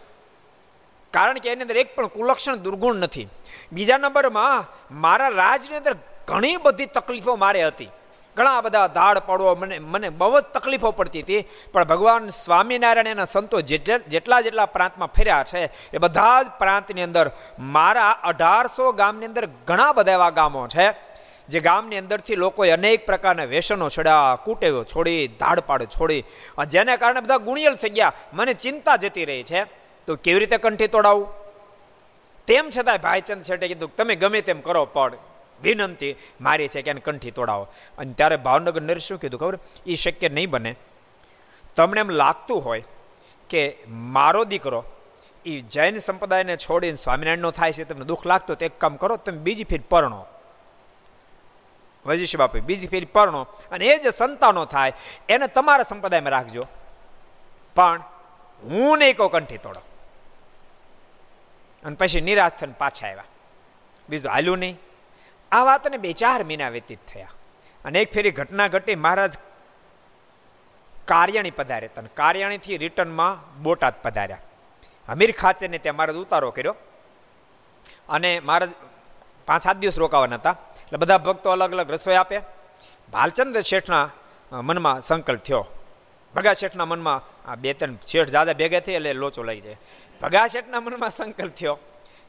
કારણ કે એની અંદર એક પણ કુલક્ષણ દુર્ગુણ નથી. બીજા નંબરમાં મારા રાજની અંદર ઘણી બધી તકલીફો મારે હતી. ઘણા બધા દાડ પડવો મને મને બહુ જ તકલીફો પડતી હતી. પણ ભગવાન સ્વામિનારાયણ એના સંતો જેટલા જેટલા પ્રાંતમાં ફર્યા છે, એ બધા જ પ્રાંતની અંદર મારા અઢારસો ગામની અંદર ઘણા બધા એવા ગામો છે, જે ગામની અંદરથી લોકોએ અનેક પ્રકારના વ્યસનો છોડ્યા, કુટેવો છોડી ધાડપાડ છોડી જેને કારણે બધા ગુણિયલ થઈ ગયા. મને ચિંતા જતી રહી છે. તો કેવી રીતે કંઠી તોડાવું? તેમ છતાંય ભાઈચંદ શેઠે કીધું, તમે ગમે તેમ કરો, પણ વિનંતી, મારી છે કે એને કંઠી તોડાવો. અને ત્યારે ભાવનગર નરેશ શું કીધું ખબર? એ શક્ય નહીં બને. તમને એમ લાગતું હોય કે મારો દીકરો એ જૈન સંપ્રદાયને છોડીને સ્વામિનારાયણનો થાય છે, તમને દુઃખ લાગતું તો એક કામ કરો, તમે બીજી ફેર પરણો. વજીશ બાપુ, બીજી ફેરી પરણો. અને એ જે સંતાનો થાય, એને તમારા સંપ્રદાયમાં રાખજો. પણ હું નહીં કહું કંઠી તોડો. અને પછી નિરાશ થઈને પાછા આવ્યા. બીજું હાલ્યું નહીં. આ વાતને બે ચાર મહિના વ્યતીત થયા. અને એક ફેરી ઘટના ઘટી મહારાજ કાર્યાણી પધાર્યા હતા કાર્યાણીથી રિટર્નમાં બોટાદ પધાર્યા. અમીર ખાચરને ત્યાં મહારાજ ઉતારો કર્યો અને મહારાજ પાંચ સાત દિવસ રોકાવાના હતા. એટલે બધા ભક્તો અલગ અલગ રસોઈ આપે. ભાલચંદ શેઠના મનમાં સંકલ્પ થયો. ભગા શેઠના મનમાં, આ બે ત્રણ શેઠ જાદા ભેગા થઈ એટલે લોચો લઈ જાય. ભગા શેઠના મનમાં સંકલ્પ થયો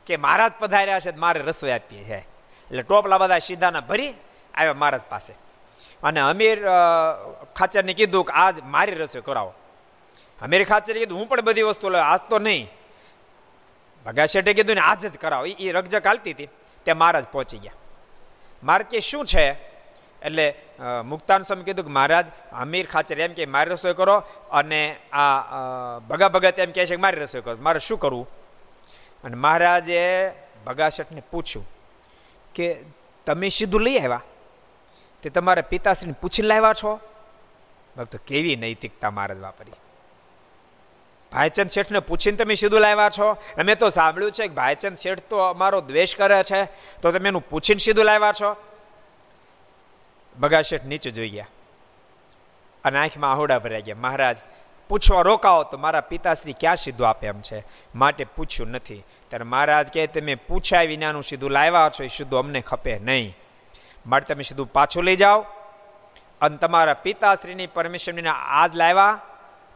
કે મહારાજ પધાર્યા છે મારે રસોઈ આપીએ છે. એટલે ટોપલા બધા સીધાના ભરી આવ્યા મહારાજ પાસે. અને અમીર ખાચરને કીધું કે આજ મારી રસોઈ કરાવો. અમીર ખાચરે કીધું, હું પણ બધી વસ્તુ લઉં, આજ તો નહીં. ભગા શેઠે કીધું ને, આજ જ કરાવો. એ રગજક હાલતી હતી તે મહારાજ પહોંચી ગયા. મારે કે શું છે? એટલે મુક્તાન સ્વામી કીધું કે, મહારાજ, અમીર ખાચર એમ કે, મારી રસોઈ કરો. અને આ ભગા ભગત એમ કહે છે કે, મારી રસોઈ કરો. મારે શું કરવું? અને મહારાજે ભગા શેઠને પૂછ્યું કે તમે સીધું લઈ આવ્યા? તે તમારા પિતાશ્રીને પૂછીને લાવ્યા છો? ભક્તો કેવી નૈતિકતા મહારાજ વાપરી ભાઈચંદ શેઠને પૂછીને તમે સીધું લાવ્યા છો? અમે તો સાંભળ્યું છે કે ભાઈચંદ શેઠ તો અમારો દ્વેષ કરે છે, તો તમે એનું પૂછીને સીધું લાવ્યા છો? બગા શેઠ નીચે જોઈ ગયા અને આંખમાં આહોડા ભરાઈ ગયા. મહારાજ પૂછવા રોકાવો તો મારા પિતાશ્રી ક્યાં સીધું આપે એમ છે? માટે પૂછ્યું નથી. ત્યારે મહારાજ કહે, તમે પૂછ્યા વિનાનું સીધું લાવ્યા છો, એ સીધું અમને ખપે નહીં. માટે તમે સીધું પાછું લઈ જાઓ. અને તમારા પિતાશ્રીની પરમિશન આજ લાવ્યા.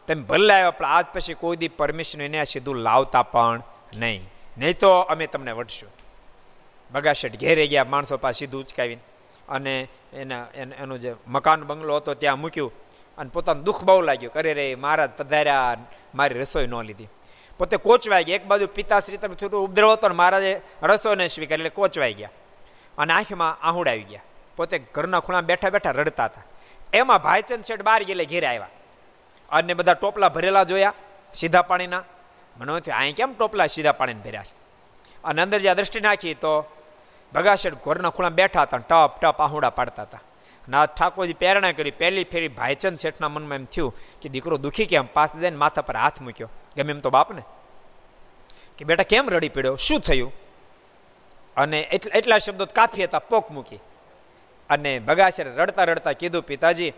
તમે ભલે લાવ્યા, પણ આજ પછી કોઈ દી પરમિશન એને સીધું લાવતા પણ નહીં. નહીં તો અમે તમને વટશું બગાશેટ ઘેરે ગયા, માણસો પાસે સીધું ઉચકાવીને. અને એના એનો જે મકાન બંગલો હતો, ત્યાં મૂક્યું. અને પોતાનું દુઃખ બહુ લાગ્યું કરે રે મહારાજ પધાર્યા મારી રસોઈ ન લીધી. પોતે કોચવાઈ ગયા. એક બાજુ પિતાશ્રી તમે થોડું ઉપદ્રવ હતો ને મહારાજે રસોઈ ન સ્વીકાર એટલે કોચવાઈ ગયા. અને આંખમાં આહુડ આવી ગયા. પોતે ઘરના ખૂણા બેઠા બેઠા રડતા હતા. એમાં ભાઈચંદ શેઠ બહાર ગયેલે ઘેરે આવ્યા. અને બધા ટોપલા ભરેલા જોયા સીધા પાણીના. મને અહીં કેમ ટોપલા સીધા પાણીને ભર્યા છે? અને અંદર જ્યાં દ્રષ્ટિ નાખી તો ભગાશેઠ ઘરના ખૂણા બેઠા હતા ટપ ટપ આહુડા પાડતા હતા. નાથ ઠાકોરજી પ્રેરણા કરી. પહેલી ફેરી ભાઈચંદ શેઠના મનમાં એમ થયું કે દીકરો દુખી કેમ? પાસ જઈને માથા પર હાથ મૂક્યો. ગમે એમ તો બાપને. કે બેટા કેમ રડી પડ્યો? શું થયું? અને એટલા શબ્દો કાફી હતા? પોક મૂકી. અને બગાશરે રડતા રડતા કીધું, પિતાજી,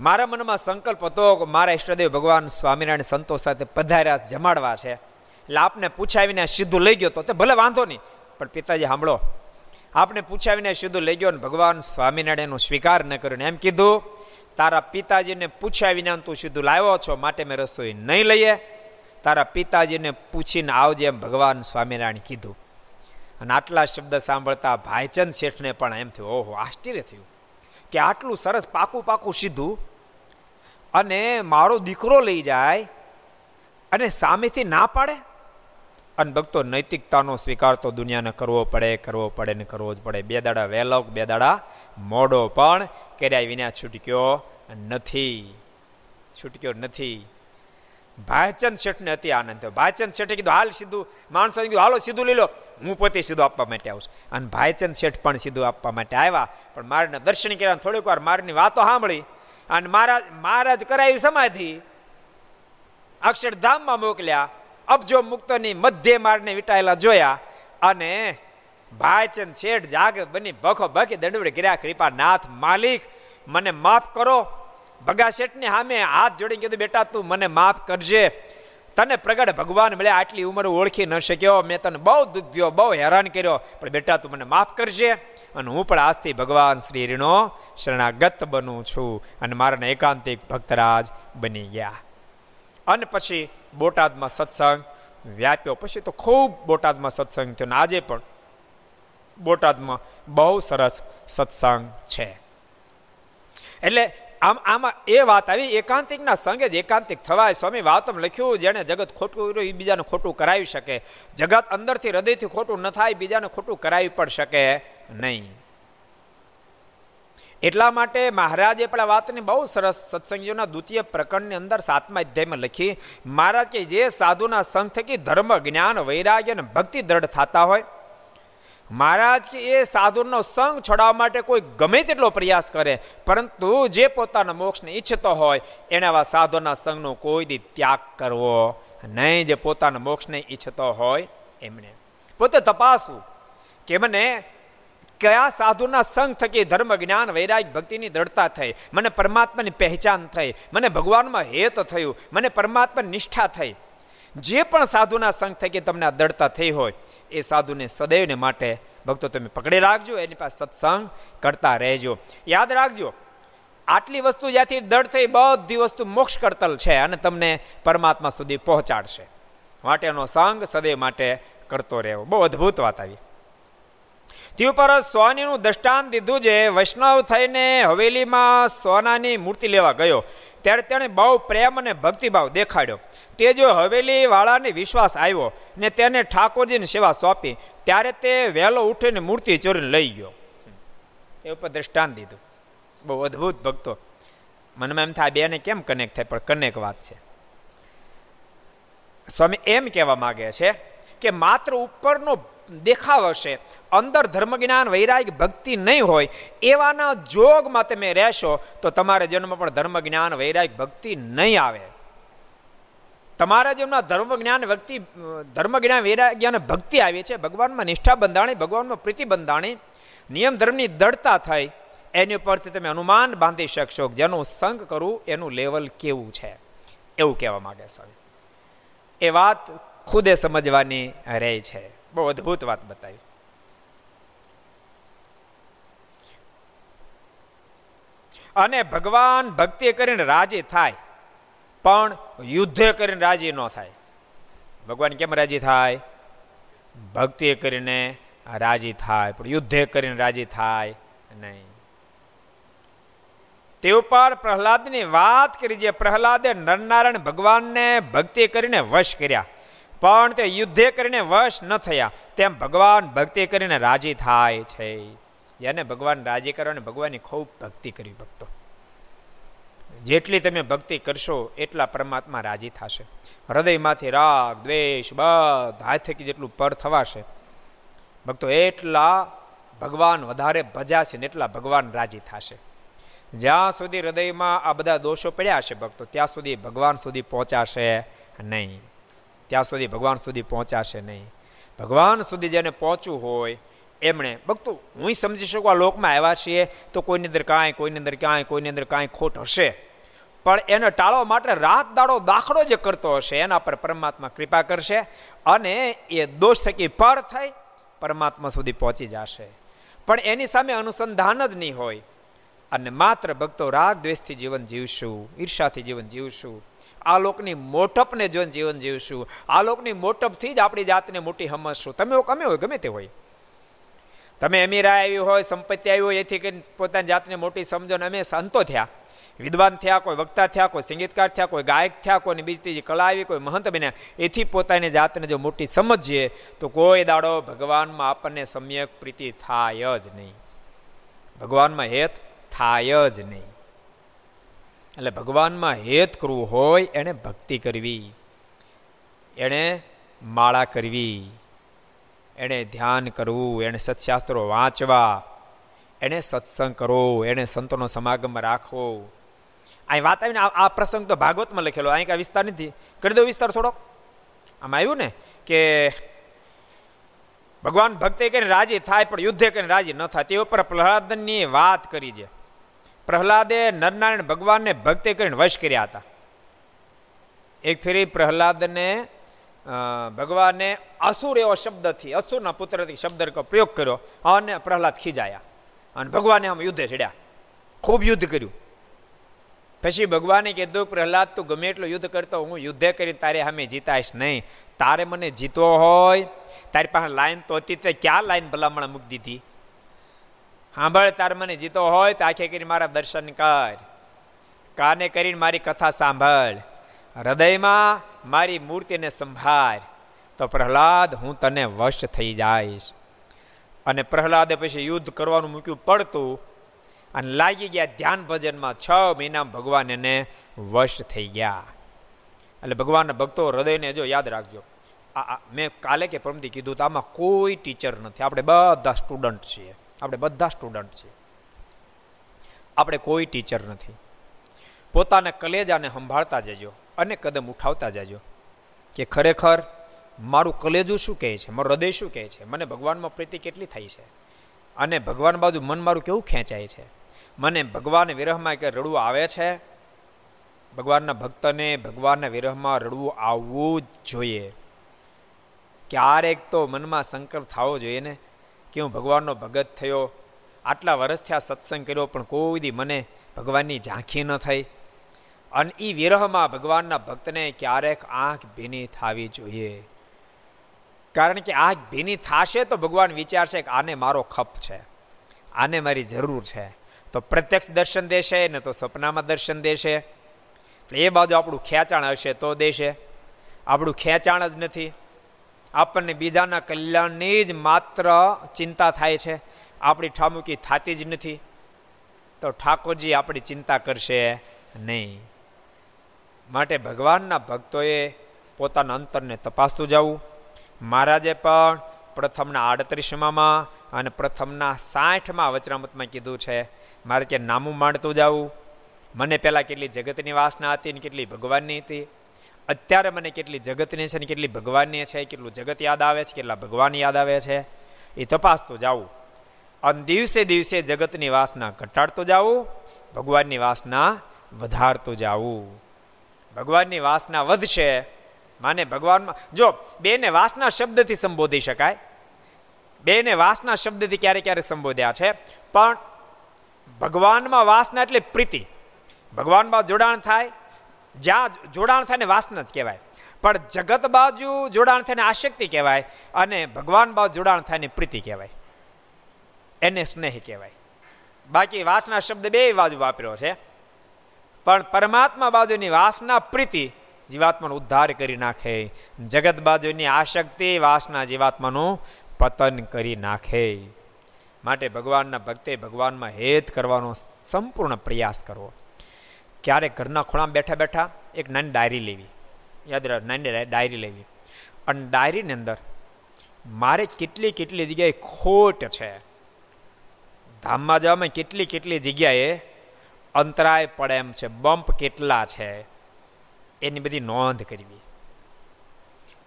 મારા મનમાં સંકલ્પ હતો કે મારા ઈષ્ટદેવ ભગવાન સ્વામિનારાયણ સંતો સાથે પધાર્યા, જમાડવા છે. એટલે આપને પૂછાવીને સીધું લઈ ગયો તો તે ભલે વાંધો નહીં. પણ પિતાજી, સાંભળો. આપને પૂછાવીને સીધું લઈ ગયો ને ભગવાન સ્વામિનારાયણનો સ્વીકાર ન કર્યો એમ કીધું, તારા પિતાજીને પૂછ્યા વિના તું સીધું લાવ્યો છો, માટે મેં રસોઈ નહીં લઈએ. તારા પિતાજીને પૂછીને આવજે એમ ભગવાન સ્વામિનારાયણ કીધું. અને આટલા શબ્દ સાંભળતા ભાઈચંદ શેઠને પણ એમ થયું, ઓહો, આશ્ચર્ય થયું કે આટલું સરસ પાકું પાકું સીધું અને મારો દીકરો લઈ જાય અને સામેથી ના પાડે? અને ભક્તો નૈતિકતાનો સ્વીકાર તો દુનિયાને કરવો પડે કરવો પડે ને કરવો જ પડે. બે દાડા વહેલો બે દાડા મોડો. પણ કર્યા વિના છૂટક્યો નથી. છૂટક્યો નથી. ભાઈચંદ શેઠને અતિ આનંદ થયો. ભાઈચંદ શેઠે કીધું, હાલ સીધું માણસો કીધું, હાલો, સીધું લઈ લો. હું પોતે સીધું આપવા માટે આવું અને ભાઈચંદ શેઠ પણ સીધું આપવા માટે આવ્યા. પણ મારને દર્શન કર્યા થોડીક વાર મારની વાતો સાંભળી. અને મહારાજ મહારાજ કરાવી સમાધિ. અક્ષરધામમાં મોકલ્યા. અબજો મુક્તની મધ્ય માર્ગને વિટાયેલા જોયા અને ભાઈચંદ શેઠ જાગ બની ભખો ભખી દંડવડે કર્યા કૃપા નાથ માલિક, મને માફ કરો. ભગા શેઠની સામે હાથ જોડી કીધું, બેટા, તું મને માફ કરજે. તને પ્રગટ ભગવાન મળ્યા, આટલી ઉંમર ઓળખી ન શક્યો. મેં તને બહુ દુખ્યો, બહુ હેરાન કર્યો. પણ બેટા, તું મને માફ કરજે અને હું પણ આજથી ભગવાન શ્રી રીનો શરણાગત બનું છું અને મારાને એકાંતિક ભક્તરાજ બની ગયા. અને પછી બોટાદમાં સત્સંગ વ્યાપ્યો. પછી તો ખૂબ બોટાદમાં સત્સંગ થયો આજે પણ બોટાદમાં બહુ સરસ સત્સંગ છે. એટલે આમ, આમાં એ વાત આવી, એકાંતિકના સંગે જ એકાંતિક થવાય. સ્વામી વાતમ લખ્યું, જેણે જગત ખોટું કર્યું એ બીજાને ખોટું કરાવી શકે. જગત અંદરથી હૃદયથી ખોટું ન થાય, બીજાને ખોટું કરાવી પણ શકે નહીં. એટલા માટે મહારાજે પણ આ વાતની બહુ સરસ સત્સંગીઓના દ્વિતીય પ્રકરણની અંદર સાતમા અધ્યાયમાં લખી, મહારાજ કે જે સાધુના સંઘ થકી ધર્મ, જ્ઞાન, વૈરાગ્ય અને ભક્તિ દ્રઢ થતા હોય, મહારાજ કે એ સાધુનો સંગ છોડાવવા માટે કોઈ ગમે તેટલો પ્રયાસ કરે, પરંતુ જે પોતાના મોક્ષને ઈચ્છતો હોય, એને આવા સાધુના સંઘનો કોઈ દી ત્યાગ કરવો નહીં. જે પોતાના મોક્ષને ઈચ્છતો હોય, એમણે. પોતે તપાસવું કે મને કયા સાધુના સંગ થકી ધર્મ જ્ઞાન વૈરાગ ભક્તિની દ્રઢતા થઈ? મને પરમાત્માની પહેચાન થઈ. મને ભગવાનમાં હેત થયું. મને પરમાત્મા નિષ્ઠા થઈ. જે પણ સાધુના સંગ થકી તમને આ દળતા થઈ હોય, એ સાધુને સદૈવને માટે ભક્તો તમે પકડી રાખજો. એની પાસે સત્સંગ કરતા રહેજો. યાદ રાખજો, આટલી વસ્તુ જ્યાંથી દળ થઈ બધી વસ્તુ મોક્ષ કરતલ છે અને તમને પરમાત્મા સુધી પહોંચાડશે. માટેનો સંગ સદૈવ માટે કરતો રહેવો. બહુ અદ્ભુત વાત આવી. તે ઉપર સોનીનું દ્રષ્ટાંત દીધું છે વૈષ્ણવ થઈને હવેલીમાં સોનાની મૂર્તિ લેવા ગયો. ત્યારે તેણે બહુ પ્રેમ અને ભક્તિભાવ દેખાડ્યો. તે જો હવેલી વાળાને વિશ્વાસ આવ્યો ને તેને ઠાકોરજીની સેવા સોંપી. ત્યારે તે વહેલો ઉઠીને મૂર્તિ ચોરીને લઈ ગયો. એ ઉપર દ્રષ્ટાંત દીધું. બહુ અદ્ભુત ભક્તો. મનમાં એમ થાય બેને કેમ કનેક્ટ થાય? પણ કનેક વાત છે. સ્વામી એમ કહેવા માગે છે કે માત્ર ઉપરનો દેખાવ હશે અંદર ધર્મ જ્ઞાન વૈરાગ ભક્તિ નહીં હોય, એવાના જોગમાં તમે રહેશો, તો તમારા જન્મ પણ ધર્મ જ્ઞાન વૈરાગ ભક્તિ નહીં આવે. તમારા જન્મના ધર્મ જ્ઞાન વ્યક્તિ ધર્મ જ્ઞાન વૈરાગ્ય અને ભક્તિ આવી છે. ભગવાનમાં નિષ્ઠા બંધાણી, ભગવાનમાં પ્રીતિ બંધાણી, નિયમ ધર્મની દળતા થઈ, એની ઉપરથી તમે અનુમાન બાંધી શકશો જેનું સંગ કરવું, એનું લેવલ કેવું છે. એવું કહેવા માંગે સ્વામી એ વાત ખુદે સમજવાની રહે છે. બહુ અદ્ભુત વાત બતાવી. અને ભગવાન ભક્તિ કરીને રાજી થાય, પણ યુદ્ધ કરીને રાજી ન થાય. ભગવાન કેમ રાજી થાય? ભક્તિ કરીને રાજી થાય, પણ યુદ્ધે કરીને રાજી થાય નહીં. તે ઉપર પ્રહલાદની વાત કરી, જે પ્રહલાદે નરનારાયણ ભગવાનને ભક્તિ કરીને વશ કર્યા. પણ તે યુદ્ધે કરીને વશ ન થયા. તેમ ભગવાન ભક્તિ કરીને રાજી થાય છે. જેને ભગવાન રાજી કરવાને ભગવાનની ખૂબ ભક્તિ કરી ભક્તો. જેટલી તમે ભક્તિ કરશો, એટલા પરમાત્મા રાજી થશે. હૃદયમાંથી રાગ, દ્વેષ, બધા થકી જેટલું પર થવાશે. ભક્તો, એટલા ભગવાન વધારે ભજાશે ને એટલા ભગવાન રાજી થશે. જ્યાં સુધી હૃદયમાં આ બધા દોષો પડ્યા છે ભક્તો, ત્યાં સુધી ભગવાન સુધી પહોંચાશે નહીં. ત્યાં સુધી ભગવાન સુધી પહોંચાશે નહીં. ભગવાન સુધી જેને પહોંચવું હોય, એમણે, ભક્તો, હું સમજી શકું આ લોકમાં આવ્યા છીએ તો કોઈની અંદર કાંઈ, કોઈની અંદર કાંઈ કોઈની અંદર કાંઈ ખોટ હશે. પણ એને ટાળવા માટે રાત દાડો દાખલો જે કરતો હશે, એના પર પરમાત્મા કૃપા કરશે અને એ દોષ થકી પર થઈ પરમાત્મા સુધી પહોંચી જશે. પણ એની સામે અનુસંધાન જ નહીં હોય. અને માત્ર ભક્તો રાગ દ્વેષથી જીવન જીવશું ઈર્ષાથી જીવન જીવશું આ લોકની મોટપને જોઈને જીવન જીવશું. આ લોકની મોટપથી જ આપણી જાતને મોટી સમજશું તમે ગમે હોય, ગમે તે હોય. તમે અમીરા આવી હોય, સંપત્તિ આવી હોય, એથી કરીને પોતાની જાતને મોટી સમજો ને અમે સંતો થયા. વિદ્વાન થયા, કોઈ વક્તા થયા, કોઈ સંગીતકાર થયા, કોઈ ગાયક થયા કોઈ બીજી ત્રીજી કલા આવી, કોઈ મહંત બન્યા. એથી પોતાની જાતને જો મોટી સમજીએ, તો કોઈ દાડો ભગવાનમાં આપણને સમ્યક પ્રીતિ થાય જ નહીં. ભગવાનમાં હેત થાય જ નહીં. એટલે ભગવાનમાં હેત કરવું હોય, એણે ભક્તિ કરવી. એણે માળા કરવી. એણે ધ્યાન કરવું, એણે સત્શાસ્ત્રો વાંચવા. એણે સત્સંગ કરવો, એણે સંતોનો સમાગમ રાખવો. અહીં વાત આવીને આ પ્રસંગ તો ભાગવતમાં લખેલો, અહીં કાંઈ વિસ્તાર નથી. કરી દો વિસ્તાર થોડોક. આમાં આવ્યું ને કે ભગવાન ભક્તિ કરીને રાજી થાય, પણ યુદ્ધે કરીને રાજી ન થાય. તે ઉપર પ્રહલાદનની વાત કરી છે. પ્રહલાદે નરનારાયણ ભગવાનને ભક્તિ કરીને વશ કર્યા હતા. એક ફેરી પ્રહલાદને ભગવાને અસુર એવો શબ્દથી, અસુરના પુત્રથી શબ્દ પ્રયોગ કર્યો અને પ્રહલાદ ખીજાયા અને ભગવાને આમ યુદ્ધે ચડ્યા. ખૂબ યુદ્ધ કર્યું. પછી ભગવાને કીધું, પ્રહલાદ, તું ગમે એટલું યુદ્ધ કરતો હું યુદ્ધે કરી તારે સામે જીતાઈશ નહીં. તારે મને જીતવો હોય, તારી પાસે લાઈન તો હતી, તે ક્યાં લાઈન ભલામણ મૂકી દીધી? સાંભળ તાર મને જીતો હોય તો આખે કરી મારા દર્શન કર. કાને કરીને મારી કથા સાંભળ. હૃદયમાં મારી મૂર્તિને સંભાળ. તો પ્રહલાદ, હું તને વશ થઈ જઈશ. અને પ્રહલાદે પછી યુદ્ધ કરવાનું મૂક્યું પડતું અને લાગી ગયા ધ્યાન ભજનમાં છ મહિના ભગવાન એને વશ થઈ ગયા. એટલે ભગવાનના ભક્તો હૃદયને જો યાદ રાખજો, આ મેં કાલે કે પરમથી કીધું તો આમાં કોઈ ટીચર નથી. આપણે બધા સ્ટુડન્ટ છીએ. આપણે બધા સ્ટુડન્ટ છીએ. આપણે કોઈ ટીચર નથી. પોતાના કલેજાને સંભાળતા જજો અને કદમ ઉઠાવતા જજો કે ખરેખર મારું કલેજું શું કહે છે? મારું હૃદય શું કહે છે? મને ભગવાનમાં પ્રીતિ કેટલી થઈ છે? અને ભગવાન બાજુ મન મારું કેવું ખેંચાય છે? મને ભગવાન વિરહમાં કે રડવું આવે છે? ભગવાનના ભક્તને ભગવાનના વિરહમાં રડવું આવવું જ જોઈએ. ક્યારેક તો મનમાં સંકલ્પ થવો જોઈએ ને? કે હું ભગવાનનો ભગત થયો? આટલા વર્ષથી આ સત્સંગ કર્યો, પણ કોઈ દી મને ભગવાનની ઝાંખી ન થઈ. અને એ વિરહમાં ભગવાનના ભક્તને ક્યારેક આંખ ભીની થવી જોઈએ. કારણ કે આંખ ભીની થશે તો ભગવાન વિચારશે કે આને મારો ખપ છે. આને મારી જરૂર છે. તો પ્રત્યક્ષ દર્શન દેશે, ને તો સપનામાં દર્શન દેશે. એ બાજુ આપણું ખેંચાણ હશે તો દેશે. આપણું ખેંચાણ જ નથી. આપણને બીજાના કલ્યાણની જ માત્ર ચિંતા થાય છે. આપણી ઠામુકી થતી જ નથી. તો ઠાકોરજી આપણી ચિંતા કરશે નહીં. માટે ભગવાનના ભક્તોએ પોતાના અંતરને તપાસતું જવું. મહારાજે પણ પ્રથમના આડત્રીસમાં અને પ્રથમના સાઠમાં વચરામતમાં કીધું છે. મારે કે નામું માંડતું જવું. મને પહેલાં કેટલી જગતની વાસના હતી ને કેટલી ભગવાનની હતી. અત્યારે મને કેટલી જગતની છે ને કેટલી ભગવાનની છે, કેટલું જગત યાદ આવે છે, કેટલા ભગવાન યાદ આવે છે, એ તપાસતું જાવું અને દિવસે દિવસે જગતની વાસના ઘટાડતું જાવું ભગવાનની વાસના વધારતું જાવું ભગવાનની વાસના વધશે, માને ભગવાનમાં, જો બેને વાસના શબ્દથી સંબોધી શકાય, બેને વાસના શબ્દથી ક્યારેક ક્યારેક સંબોધ્યા છે, પણ ભગવાનમાં વાસના એટલે પ્રીતિ. ભગવાનમાં જોડાણ થાય જ્યાં જોડાણ થાય ને વાસના જ કહેવાય. પણ જગત બાજુ જોડાણ થાય ને આશક્તિ કહેવાય અને ભગવાન બાજુ જોડાણ થાય ને પ્રીતિ કહેવાય. એને સ્નેહ કહેવાય. બાકી વાસના શબ્દ બે બાજુ વાપર્યો છે. પણ પરમાત્મા બાજુની વાસના પ્રીતિ જીવાત્માનો ઉદ્ધાર કરી નાખે. જગત બાજુની આશક્તિ વાસના જીવાત્માનું પતન કરી નાખે. માટે ભગવાનના ભક્તે ભગવાનમાં હેત કરવાનો સંપૂર્ણ પ્રયાસ કરવો. ક્યારેક ઘરના ખૂણામાં બેઠા બેઠા એક નાની ડાયરી લેવી. યાદ રાખ, નાની ડાયરી લેવી. અને ડાયરીની અંદર મારે કેટલી કેટલી જગ્યાએ ખોટ છે. ધામમાં જવામાં કેટલી કેટલી જગ્યાએ અંતરાય પડે એમ છે, બમ્પ કેટલા છે, એની બધી નોંધ કરવી.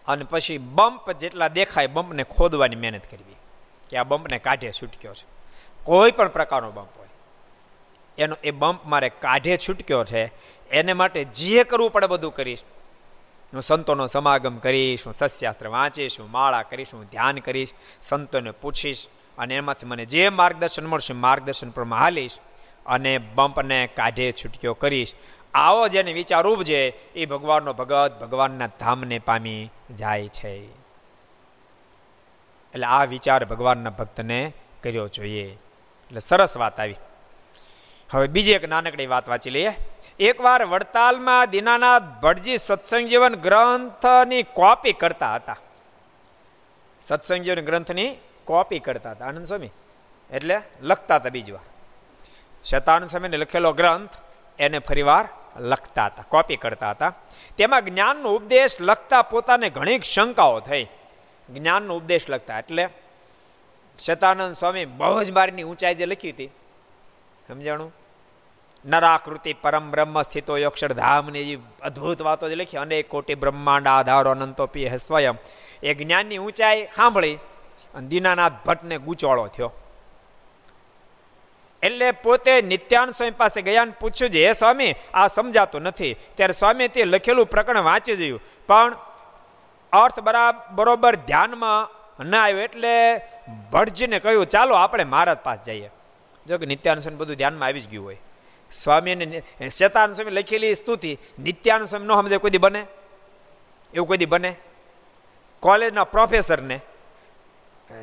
અને પછી બમ્પ જેટલા દેખાય, બમ્પને ખોદવાની મહેનત કરવી, કે આ બમ્પને કાઢે છૂટક્યો છે. કોઈ પણ પ્રકારનો બમ્પ એનો એ બમ્પ મારે કાઢે છૂટક્યો છે, એને માટે જે કરવું પડે બધું કરીશ. હું સંતોનો સમાગમ કરીશ, હું સસ્યાસ્ત્ર વાંચીશ, હું માળા કરીશ, હું ધ્યાન કરીશ, સંતોને પૂછીશ અને એમાંથી મને જે માર્ગદર્શન મળશે માર્ગદર્શન પર હાલીશ અને બમ્પને કાઢે છૂટક્યો કરીશ. આવો જેને વિચાર ઉપજે, એ ભગવાનનો ભગત ભગવાનના ધામને પામી જાય છે. એટલે આ વિચાર ભગવાનના ભક્તને કર્યો જોઈએ. એટલે સરસ વાત આવી. હવે બીજી એક નાનકડી વાત વાંચી લઈએ. એકવાર વડતાલમાં દીનાનાથ ભટજી સત્સંગ જીવન ગ્રંથની કોપી કરતા હતા. સત્સંગ જીવન ગ્રંથની કોપી કરતા હતા. આનંદ સ્વામી, એટલે લખતા હતા બીજી શતાનંદ સ્વામીને લખેલો ગ્રંથ એને ફરીવાર લખતા હતા, કોપી કરતા હતા. તેમાં જ્ઞાનનો ઉપદેશ લખતા પોતાને ઘણી શંકાઓ થઈ. જ્ઞાનનો ઉપદેશ લખતા, એટલે શતાનંદ સ્વામી બહુ જ બારની ઊંચાઈ જે લખી હતી. સમજાણું? નરાકૃતિ પરમ બ્રહ્મ સ્થિતો અક્ષરધામની જે અદ્ભુત વાતો જે લખી, અનેક કોટી બ્રહ્માંડ આધારો અનંતો પી સ્વયં. એ જ્ઞાનની ઊંચાઈ સાંભળી અને દીનાનાથ ભટ્ટને ગૂંચવાળો થયો. એટલે પોતે નિત્યાન સ્વામી પાસે ગયા ને પૂછ્યું છે, હે સ્વામી, આ સમજાતું નથી. ત્યારે સ્વામી તે લખેલું પ્રકરણ વાંચી જોયું. પણ અર્થ બરાબર બરોબર ધ્યાનમાં ન આવ્યો એટલે ભટજીને કહ્યું, ચાલો, આપણે મહારાજ પાસે જઈએ. જો કે નિત્યાન સ્વામી બધું ધ્યાનમાં આવી જ ગયું હોય. સ્વામીને શેતાન સ્વામી લખેલી સ્તુતિ નિત્યાન સ્વામી ન સમજે કોઈ બને? એવું કોઈ બને? કોલેજના પ્રોફેસરને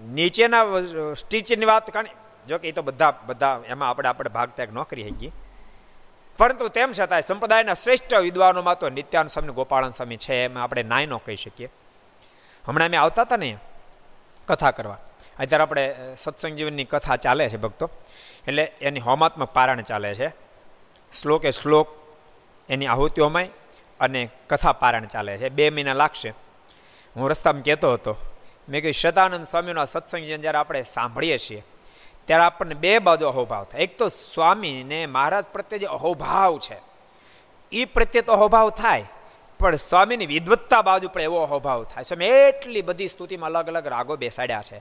નીચેના સ્ટીચરની વાત કારણ જો કે એ તો બધા બધા એમાં આપણે આપણે ભાગ ત્યાગ ન કરી શકીએ પરંતુ તેમ છતાંય સંપ્રદાયના શ્રેષ્ઠ વિદ્વાનોમાં તો નિત્યાન સ્વામી ગોપાળન સ્વામી છે એમાં આપણે નાય ન કહી શકીએ. હમણાં અમે આવતા હતા ને કથા કરવા. અત્યારે આપણે સત્સંગ જીવનની કથા ચાલે છે ભક્તો. એટલે એની હોમાત્મક પારણ ચાલે છે. શ્લોકે શ્લોક એની આહુતિઓમાંય અને કથા પારણ ચાલે છે. બે મહિના લાગશે. હું રસ્તામાં કહેતો હતો, મેં કહ્યું શતાનંદ સ્વામીનો સત્સંગ જ્યારે આપણે સાંભળીએ છીએ, ત્યારે આપણને બે બાજુ અહોભાવ થાય. એક તો સ્વામીને મહારાજ પ્રત્યે જે અહોભાવ છે એ પ્રત્યે તો અહોભાવ થાય, પણ સ્વામીની વિદવત્તા બાજુ પણ એવો અહોભાવ થાય. સ્વામી એટલી બધી સ્તુતિમાં અલગ અલગ રાગો બેસાડ્યા છે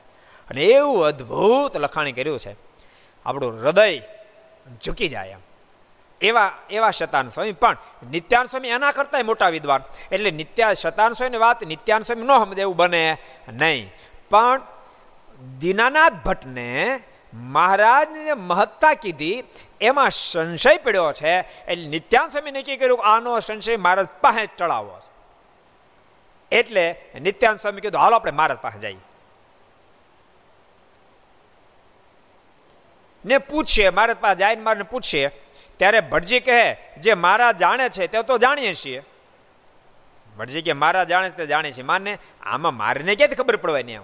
અને એવું અદ્ભુત લખાણ કર્યું છે. આપણું હૃદય ઝૂકી જાય એમ. એવા એવા શતાન સ્વામી પણ નિત્યાન સ્વામી એના કરતા મોટા વિદ્વાન. એટલે નિત્યા શતાન સ્વામીની વાત નિત્યાન સ્વામી ન સમજે એવું બને નહીં. પણ દીનાનાથ ભટ્ટને મહારાજને મહત્તા કીધી, એમાં સંશય પડ્યો છે. એટલે નિત્યાન સ્વામી નક્કી કર્યું આનો સંશય મહારાજ પાસે ચડાવો એટલે નિત્યાન સ્વામી કીધું, હાલો, આપણે મહારાજ પાસે જઈએ. ને પૂછીએ મહારાજ પાસે જાય મારે પૂછીએ ત્યારે ભટજી કહે, જે મારા જાણે છે તે તો જાણીએ છીએ. ભટજી કે, મારા જાણે છે તે જાણે છે માને, આમાં મારને ક્યાંથી ખબર પડવાની આમ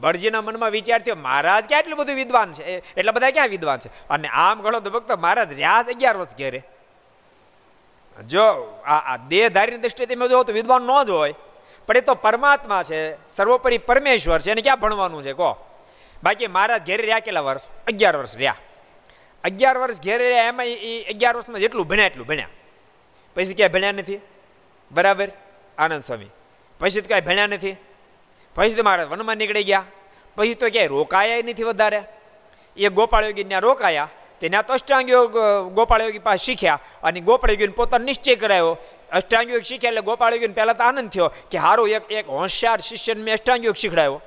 ભટજીના મનમાં વિચાર થયો મહારાજ ક્યાં એટલું બધું વિદ્વાન છે? એટલા બધા ક્યાં વિદ્વાન છે? અને આમ ઘણો તો ભક્તો મહારાજ રહ્યા અગિયાર વર્ષ ઘેરે. જો આ દેહધારીની દ્રષ્ટિએ તમે જોવો તો વિદ્વાન ન જ હોય, પણ એ તો પરમાત્મા છે, સર્વોપરી પરમેશ્વર છે, એને ક્યાં ભણવાનું છે? કહો. બાકી મહારાજ ઘેરે રહ્યા કેટલા વર્ષ? અગિયાર વર્ષ રહ્યા. અગિયાર વર્ષ ઘેરે એમાં એ અગિયાર વર્ષમાં જેટલું ભણ્યા એટલું ભણ્યા પછી ક્યાંય ભણ્યા નથી? બરાબર? આનંદ સ્વામી. પછી તો કાંઈ ભણ્યા નથી? પછી તો મહારાજ વનમાં નીકળી ગયા. પછી તો ક્યાંય રોકાયા નથી વધારે. એ ગોપાળ યોગી ત્યાં રોકાયા ત્યાં તો અષ્ટાંગ યોગ ગોપાળ યોગી પાસે શીખ્યા અને ગોપાળ યોગીને પોતાનો નિશ્ચય કરાયો. અષ્ટાંગ યોગ શીખ્યા એટલે ગોપાળ યોગીને પહેલાં તો આનંદ થયો કે સારું એક એક હોશિયાર શિષ્યને મેં અષ્ટાંગ યોગ શીખડાયો.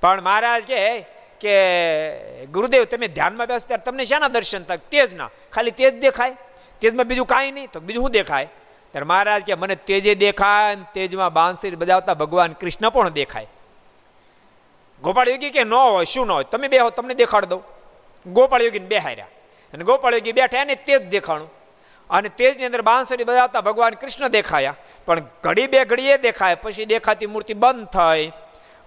પણ મહારાજ કે કે ગુરુદેવ, તમે ધ્યાનમાં બેસો, ત્યારે તમને શાના દર્શન થાય? તેજ ના ખાલી તેજ દેખાય? તેજમાં બીજું કાંઈ નહીં, તો બીજું શું દેખાય? ત્યારે મહારાજ કે, મને તેજે દેખાય તેજમાં બાંસરી બજાવતા ભગવાન કૃષ્ણ પણ દેખાય. ગોપાળ યોગી કે, ન હોય, શું ન હોય? તમે બે હો તમને દેખાડ દઉં. ગોપાળ યોગીને બેહાર્યા. અને ગોપાળ યોગી બેઠા, એને તેજ દેખાણું. અને તેજની અંદર બાંસરી બજાવતા ભગવાન કૃષ્ણ દેખાયા. પણ ઘડી બે ઘડીએ દેખાય, પછી દેખાતી મૂર્તિ બંધ થઈ.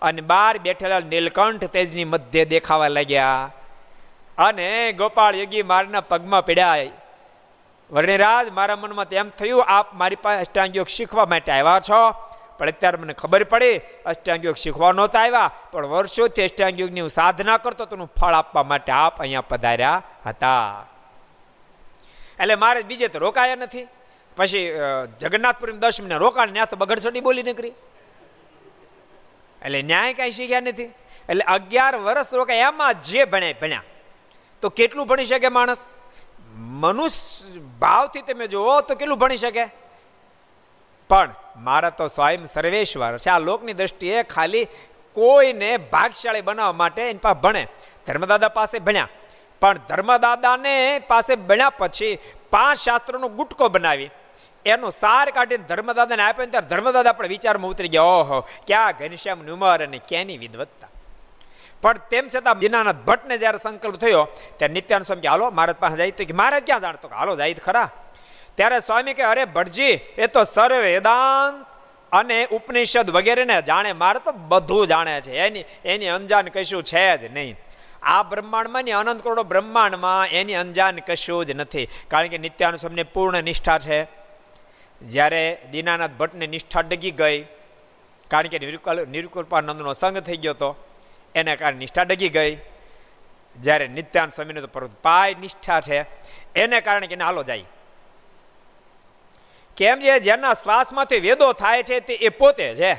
અને બહાર બેઠેલા નીલકંઠ તેજની મધ્ય દેખાવા લાગ્યા. અને ગોપાળ યોગી મારના પગમાં પીડાય. વર્ણિરાજ, મારા મનમાં તેમ થયું, આપ મારી પાસે અષ્ટાંગયોગ શીખવા માટે આવ્યા છો. પણ અત્યારે મને ખબર પડી, અષ્ટાંગયોગ શીખવા નહોતા આવ્યા, પણ વર્ષોથી અષ્ટાંગયોગની હું સાધના કરતો તેનું ફળ આપવા માટે આપ અહીંયા પધાર્યા હતા. એટલે મારે બીજે તો રોકાયા નથી. પછી જગન્નાથપુરી દસ મિનિટ રોકાણ, ત્યાં તો બગડસડી બોલી નીકળી. એટલે ન્યાય કાંઈ શીખ્યા નથી. એટલે અગિયાર વર્ષ રોકાય એમાં જે ભણ્યા ભણ્યા. તો કેટલું ભણી શકે માણસ? મનુષ્ય ભાવથી તમે જુઓ તો કેટલું ભણી શકે? પણ મારા તો સ્વયં સર્વેશ્વર છે. આ લોકની દ્રષ્ટિએ ખાલી કોઈને ભાગશાળી બનાવવા માટે એની પાસે ભણે. ધર્મદાદા પાસે ભણ્યા. પણ ધર્મદાદાને પાસે ભણ્યા પછી પાંચ શાસ્ત્રોનો ગુટકો બનાવી. એનો સાર કાઢીને ધર્મદાદાને આપ્યો ત્યારે ધર્મદાદા પણ વિચારમાં ઉતરી ગયા, ઓહો, ક્યાં ઘનશ્યામ નુમર અને ક્યાંની વિદવત્તા? પણ તેમ છતાં દીનાનાથ ભટ્ટને જ્યારે સંકલ્પ થયો, ત્યારે નિત્યાન સ્વામી હાલો મહારાજ પાસે જાય. તો કે, મહારાજ ક્યાં જાણતો હાલો, જાય ખરા. ત્યારે સ્વામી કે અરે ભટજી એ તો સર્વ વેદાંત અને ઉપનિષદ વગેરેને જાણે, મારે તો બધું જાણે છે. એની એની અંજાન કશું છે જ નહીં. આ બ્રહ્માંડમાં ને અનંત કરોડો બ્રહ્માંડમાં એની અંજાન કશું જ નથી. કારણ કે નિત્યાનુ સ્વામીને પૂર્ણ નિષ્ઠા છે. જ્યારે દીનાનાથ ભટ્ટને નિષ્ઠા ડગી ગઈ, કારણ કે નિરુકૃપાનંદનો સંગ થઈ ગયો હતો, એને કારણે નિષ્ઠા ડગી ગઈ. જ્યારે નિત્યાન સ્વામીને તો પાય નિષ્ઠા છે, એને કારણે કે હાલો જાય. કેમ છે જેના શ્વાસમાંથી વેદો થાય છે તે એ પોતે છે.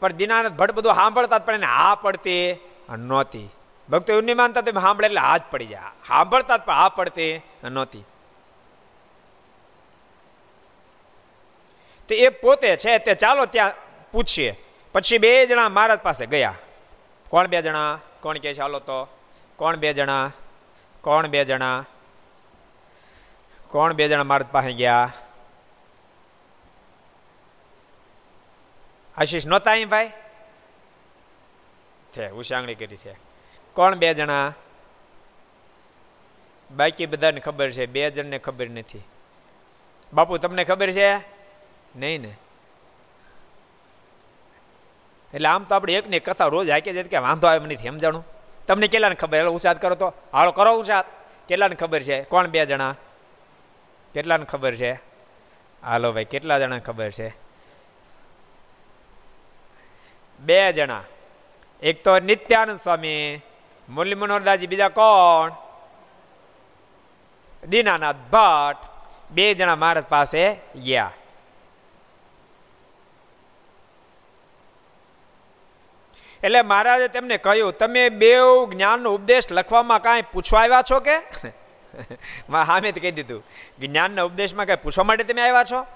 પણ દીનાનાથ ભટ્ટ બધું સાંભળતા પણ એને હા પડતી નહોતી. ભક્તો એવું નહીં માનતા તમે સાંભળે એટલે હાથ પડી જાય. સાંભળતા પણ હા પડતી નહોતી. તો એ પોતે છે, તે ચાલો ત્યાં પૂછીએ. પછી બે જણા મહારાજ પાસે ગયા. કોણ બે જણા? કોણ કે ચાલો તો. કોણ બે જણા? કોણ બે જણા? કોણ બે જણા મહારાજ પાસે ગયા? આશીષ નહોતા અહીં ભાઈ? છે ઉષાંગણી કરી છે. કોણ બે જણા? બાકી બધાને ખબર છે, બે જણને ખબર નથી. બાપુ, તમને ખબર છે? નહીં ને. એટલે આમ તો આપણે એકની કથા રોજ હાકી જાય કે વાંધો આવે નથી, સમજાણું? તમને કેટલાને ખબર? એટલે ઉછાદ કરો તો. હાલો, કરો ઉછાદ કેટલાને ખબર છે? કોણ બે જણા? કેટલાને ખબર છે? હાલો ભાઈ, કેટલા જણા ખબર છે? બે જણા. એક તો નિત્યાનંદ સ્વામી, મુરલી મનોહરદાસજી, બીજા કોણ? દીનાનાથ ભટ્ટ. બે જણા મહારાજ પાસે ગયા. એટલે મહારાજે તેમને કહ્યું, તમે બે જ્ઞાનનો ઉપદેશ લખવામાં કાંઈ પૂછવા આવ્યા છો કે? હામે કહી દીધું, જ્ઞાનના ઉપદેશમાં કાંઈ પૂછવા માટે તમે આવ્યા છો?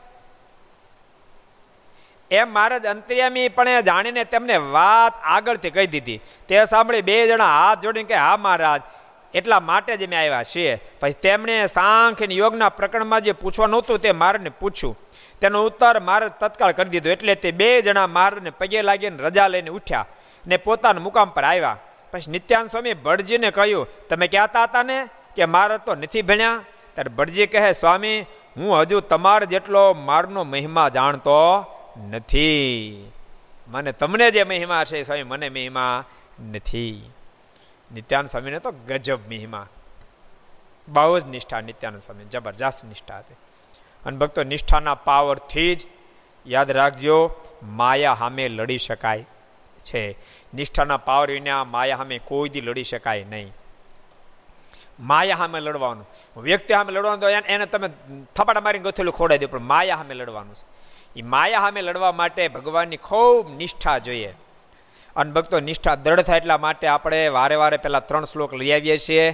એમ મહારાજ અંતર્યામી પણ જાણીને તેમને વાત આગળથી કહી દીધી. તે સાંભળી બે જણા હાથ જોડીને કે હા મહારાજ, એટલા માટે જ અમે આવ્યા છીએ. પછી તેમણે સાંખ અને યોગના પ્રકરણમાં જે પૂછવાનું નહોતું તે મારને પૂછ્યું. તેનો ઉત્તર મારે તત્કાળ કરી દીધો. એટલે તે બે જણા મારને પગે લાગીને રજા લઈને ઉઠ્યા. ને પોતાના મુકામ પર આવ્યા. પછી નિત્યાન સ્વામી ભટજીને કહ્યું, તમે કહેતા હતા ને કે મારે તો નથી ભણ્યા? ત્યારે ભટજી કહે, સ્વામી, હું હજુ તમાર જેટલો મારનો મહિમા જાણતો નથી. મને તમને જે મહિમા છે, સ્વામી, મને મહિમા નથી. નિત્યાન સ્વામીને તો ગજબ મહિમા. બહુ જ નિષ્ઠા નિત્યાનંદ સ્વામી, જબરજસ્ત નિષ્ઠા હતી. અને ભક્તો નિષ્ઠાના પાવરથી જ યાદ રાખજો, માયા સામે લડી શકાય. છે. નિષ્ઠાના પાવર વિના માયા સામે કોઈ દી લડી શકાય નહીં. માયા સામે લડવાનું. વ્યક્તિ સામે લડવાનું તો એને તમે થપાડા મારીને ગથેલું ખોડાઈ દો, પણ માયા સામે લડવાનું છે. એ માયા સામે લડવા માટે ભગવાનની ખૂબ નિષ્ઠા જોઈએ. અને ભક્તો, નિષ્ઠા દ્રઢ થાય એટલા માટે આપણે વારે વારે પહેલાં ત્રણ શ્લોક લઈ આવીએ છીએ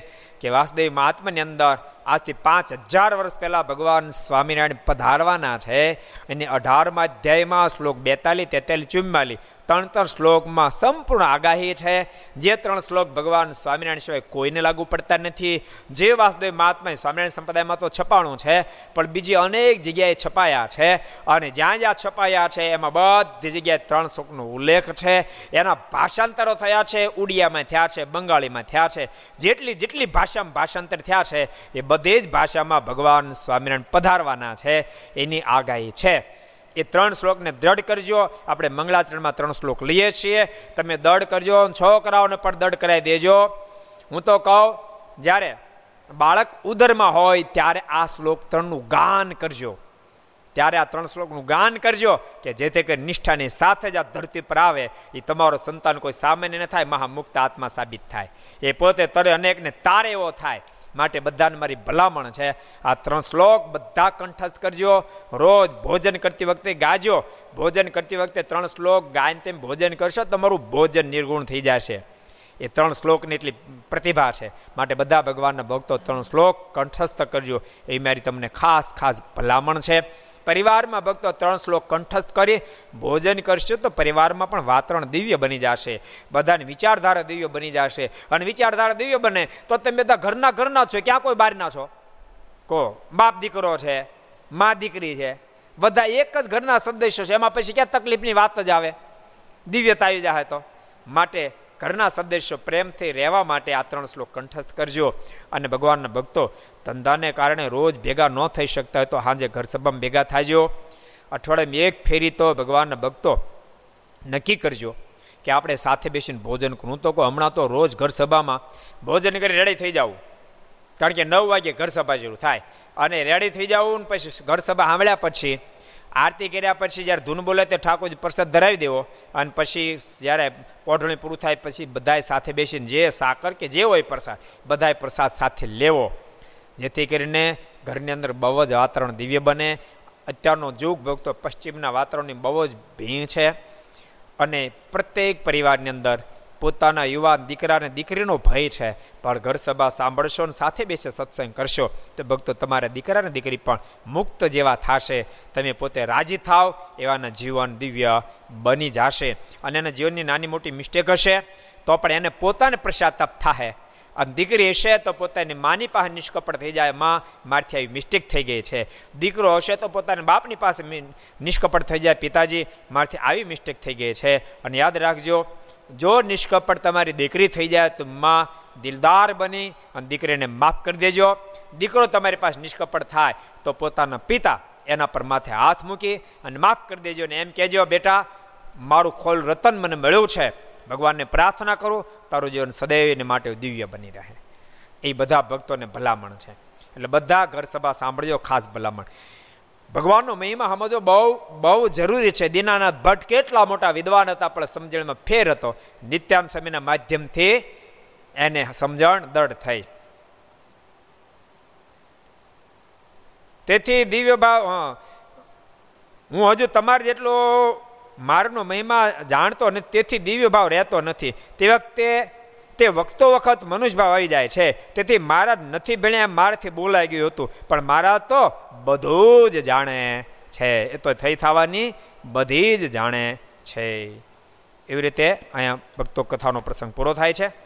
કે વાસુદેવ મહાત્માની અંદર આજથી પાંચ હજાર વર્ષ પહેલાં ભગવાન સ્વામિનારાયણ પધારવાના છે. એની અઢારમાં અધ્યાયમાં શ્લોક બેતાલીસ, તેતાલીસ, ચુમ્માલીસ. ત્રણ ત્રણ શ્લોકમાં સંપૂર્ણ આગાહી છે. જે ત્રણ શ્લોક ભગવાન સ્વામિનારાયણ સિવાય કોઈને લાગુ પડતા નથી. જે વાસુદેવ મહાત્મા સ્વામિનારાયણ સંપ્રદાયમાં તો છપાણું છે, પણ બીજી અનેક જગ્યાએ છપાયા છે અને જ્યાં જ્યાં છપાયા છે એમાં બધી જગ્યાએ ત્રણ શ્લોકનો ઉલ્લેખ છે. એના ભાષાંતરો થયા છે, ઉડિયામાં થયા છે, બંગાળીમાં થયા છે. જેટલી જેટલી ભાષામાં ભાષાંતર થયા છે એ બધી જ ભાષામાં ભગવાન સ્વામિનારાયણ પધારવાના છે. એની આગાહી છે. એ ત્રણ શ્લોકને દ્રઢ કરજો. આપણે મંગળાચરણમાં ત્રણ શ્લોક લઈએ છીએ. તમે દઢ કરજો છોકરાઓને પણ દઢ કરાવી દેજો. હું તો કહું, જ્યારે બાળક ઉદરમાં હોય ત્યારે આ શ્લોક ત્રણનું ગાન કરજો. ત્યારે આ ત્રણ શ્લોકનું ગાન કરજો કે જેથી કરી નિષ્ઠાની સાથે જ આ ધરતી પર આવે. એ તમારો સંતાન કોઈ સામાન્ય ન થાય, મહામુક્ત આત્મા સાબિત થાય. એ પોતે તરે અનેકને તારે એવો થાય. માટે બધાને મારી ભલામણ છે. આ ત્રણ શ્લોક બધા કંઠસ્થ કરજો. રોજ ભોજન કરતી વખતે ગાજો. ભોજન કરતી વખતે ત્રણ શ્લોક ગાયન તેમ ભોજન કરશો તમારું ભોજન નિર્ગુણ થઈ જશે. એ ત્રણ શ્લોકની એટલી પ્રતિભા છે. માટે બધા ભગવાનના ભક્તો ત્રણ શ્લોક કંઠસ્થ કરજો. એ મારી તમને ખાસ ખાસ ભલામણ છે. પરિવારમાં ભક્તો ત્રણ શ્લોક કંઠસ્થ કરી ભોજન કરશો તો પરિવારમાં પણ વાતાવરણ દિવ્ય બની જશે. બધાની વિચારધારા દિવ્ય બની જશે. અને વિચારધારા દિવ્ય બને તો તમે બધા ઘરના ઘરના છો. ક્યાં કોઈ બહારના છો? કો? બાપ દીકરો છે, મા દીકરી છે. બધા એક જ ઘરના સદસ્યો છે. એમાં પછી ક્યાં તકલીફની વાત જ આવે? દિવ્યતા આવી જાય તો. માટે ઘરના સદસ્યો પ્રેમથી રહેવા માટે આ ત્રણ શ્લોક કંઠસ્થ કરજો અને ભગવાનના ભક્તો ધંધાને કારણે રોજ ભેગા ન થઈ શકતા હોય તો સાંજે ઘર સભામાં ભેગા થાજો. અઠવાડિયામાં એક ફેરી તો ભગવાનના ભક્તો નક્કી કરજો કે આપણે સાથે બેસીને ભોજન કરું. તો કહું, હમણાં તો રોજ ઘર સભામાં ભોજન કરી રેડી થઈ જવું કારણ કે નવ વાગે ઘર સભા જેવું થાય. અને રેડી થઈ જવું ને પછી ઘર સભા સાંભળ્યા પછી આરતી કર્યા પછી જ્યારે ધૂન બોલે તે ઠાકોરજી પ્રસાદ ધરાવી દેવો અને પછી જ્યારે પોઢણી પૂરું થાય પછી બધાએ સાથે બેસીને જે સાકર કે જે હોય પ્રસાદ બધાએ પ્રસાદ સાથે લેવો. જેથી કરીને ઘરની અંદર બહુ જ વાતાવરણ દિવ્ય બને. અત્યારનો જુગ ભક્તો પશ્ચિમના વાતાવરણની બહુ જ ભીણ છે અને પ્રત્યેક પરિવારની અંદર પોતાના યુવાન દીકરા અને દીકરીનો ભય છે. પણ ઘર સભા સાંભળશો અને સાથે બેસે સત્સંગ કરશો. તો ભક્તો, તમારા દીકરા અને દીકરી પણ મુક્ત જેવા થશે. તમે પોતે રાજી થાવ, એવાના જીવન દિવ્ય બની જશે. અને એના જીવનની નાની મોટી મિસ્ટેક હશે, તો પણ એને પોતાને પ્રસાતાપ થાય અને દીકરી હશે તો પોતાની માની પાસે નિષ્કપટ થઈ જાય. માં મારથી આવી મિસ્ટેક થઈ ગઈ છે. દીકરો હશે તો પોતાના બાપની પાસે નિષ્કપટ થઈ જાય. પિતાજી મારથી આવી મિસ્ટેક થઈ ગઈ છે. અને યાદ રાખજો, જો નિષ્કપટ તમારી દીકરી થઈ જાય તો માં દિલદાર બની અને દીકરીને માફ કરી દેજો. દીકરો તમારી પાસે નિષ્કપટ થાય તો પોતાના પિતા એના પર માથે હાથ મૂકી અને માફ કરી દેજો ને એમ કહેજો, બેટા, મારું ખોલ રતન મને મળ્યું છે. ભગવાનને પ્રાર્થના કરું, તારું જીવન સદૈવને માટે દિવ્ય બની રહે. એ બધા ભક્તોને ભલામણ છે. એટલે બધા ઘર સભા સાંભળજો, ખાસ ભલામણ. ભગવાનનો મહિમા સમજો, બહુ બહુ જરૂરી છે. દીનાનાથ ભટ્ટ કેટલા મોટા વિદ્વાન હતા, પણ સમજણમાં ફેર હતો. નિત્યાન સ્વામીના માધ્યમથી એને સમજણ દઢ થઈ. તેથી દિવ્ય ભાવ હું હજુ તમારે જેટલો મારનો મહિમા જાણતો નથી, તેથી દિવ્ય ભાવ રહેતો નથી. તે વખતે તે વખતો વખત મનુષ્યભાવ આવી જાય છે. તેથી મહારાજ નથી ભણ્યા, મારાથી બોલાઈ ગયું હતું. પણ મહારાજ તો બધું જ જાણે છે. એ તો થઈ થવાની બધી જ જાણે છે. એવી રીતે અહીંયા ભક્તો કથાનો પ્રસંગ પૂરો થાય છે.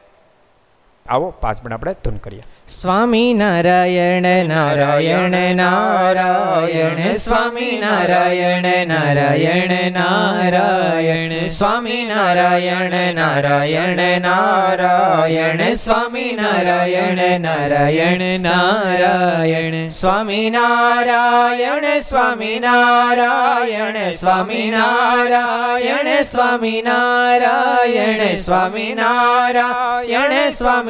આવો પાંચ મિનિટ આપણે ધૂન કરીએ. સ્વામી નારાયણ નારાયણ નારાયણ, સ્વામી નારાયણ નારાયણ નારાયણ, સ્વામી નારાયણ નારાયણ નારાયણ, સ્વામી નારાયણ નારાયણ નારાયણ, સ્વામી નારાયણ સ્વામી નારાયણ સ્વામી નારાયણ સ્વામી નારાયણ સ્વામી નારાયણ, સ્વામી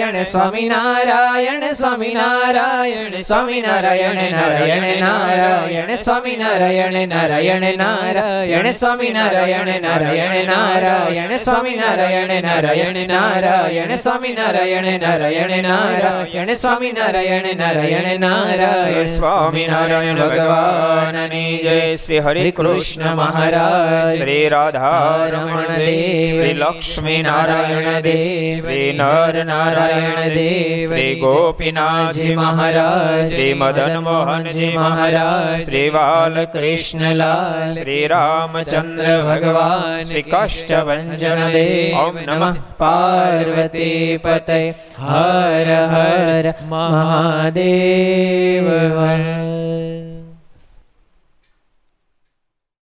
નારાયણ સ્વામી નારાયણ સ્વામી નારાયણ સ્વામી નારાયણ નારાયણ નારાયણ સ્વામી નારાયણ નારાયણ નારાયણ સ્વામી નારાયણ નારાયણ નારાયણ સ્વામી નારાયણ નારાયણ નારાયણ સ્વામી નારાયણ નારાયણ નારાયણ સ્વામી નારાયણ નારાયણ નારાયણ સ્વામી નારાયણ ભગવાનની જય શ્રી હરે કૃષ્ણ મહારાજ શ્રી રાધા રમણ દેવ શ્રી લક્ષ્મી નારાયણ દેવ શ્રી નર નારાયણ દેવ શ્રી ગોપીનાથજી મહારાજ શ્રી મદન મોહનજી મહારાજ શ્રી કૃષ્ણલાલ શ્રી રામચંદ્ર ભગવાન શ્રી કાષ્ટભંજન દેવ ઓમ નમઃ પાર્વતી પતય હર હર મહાદેવ હર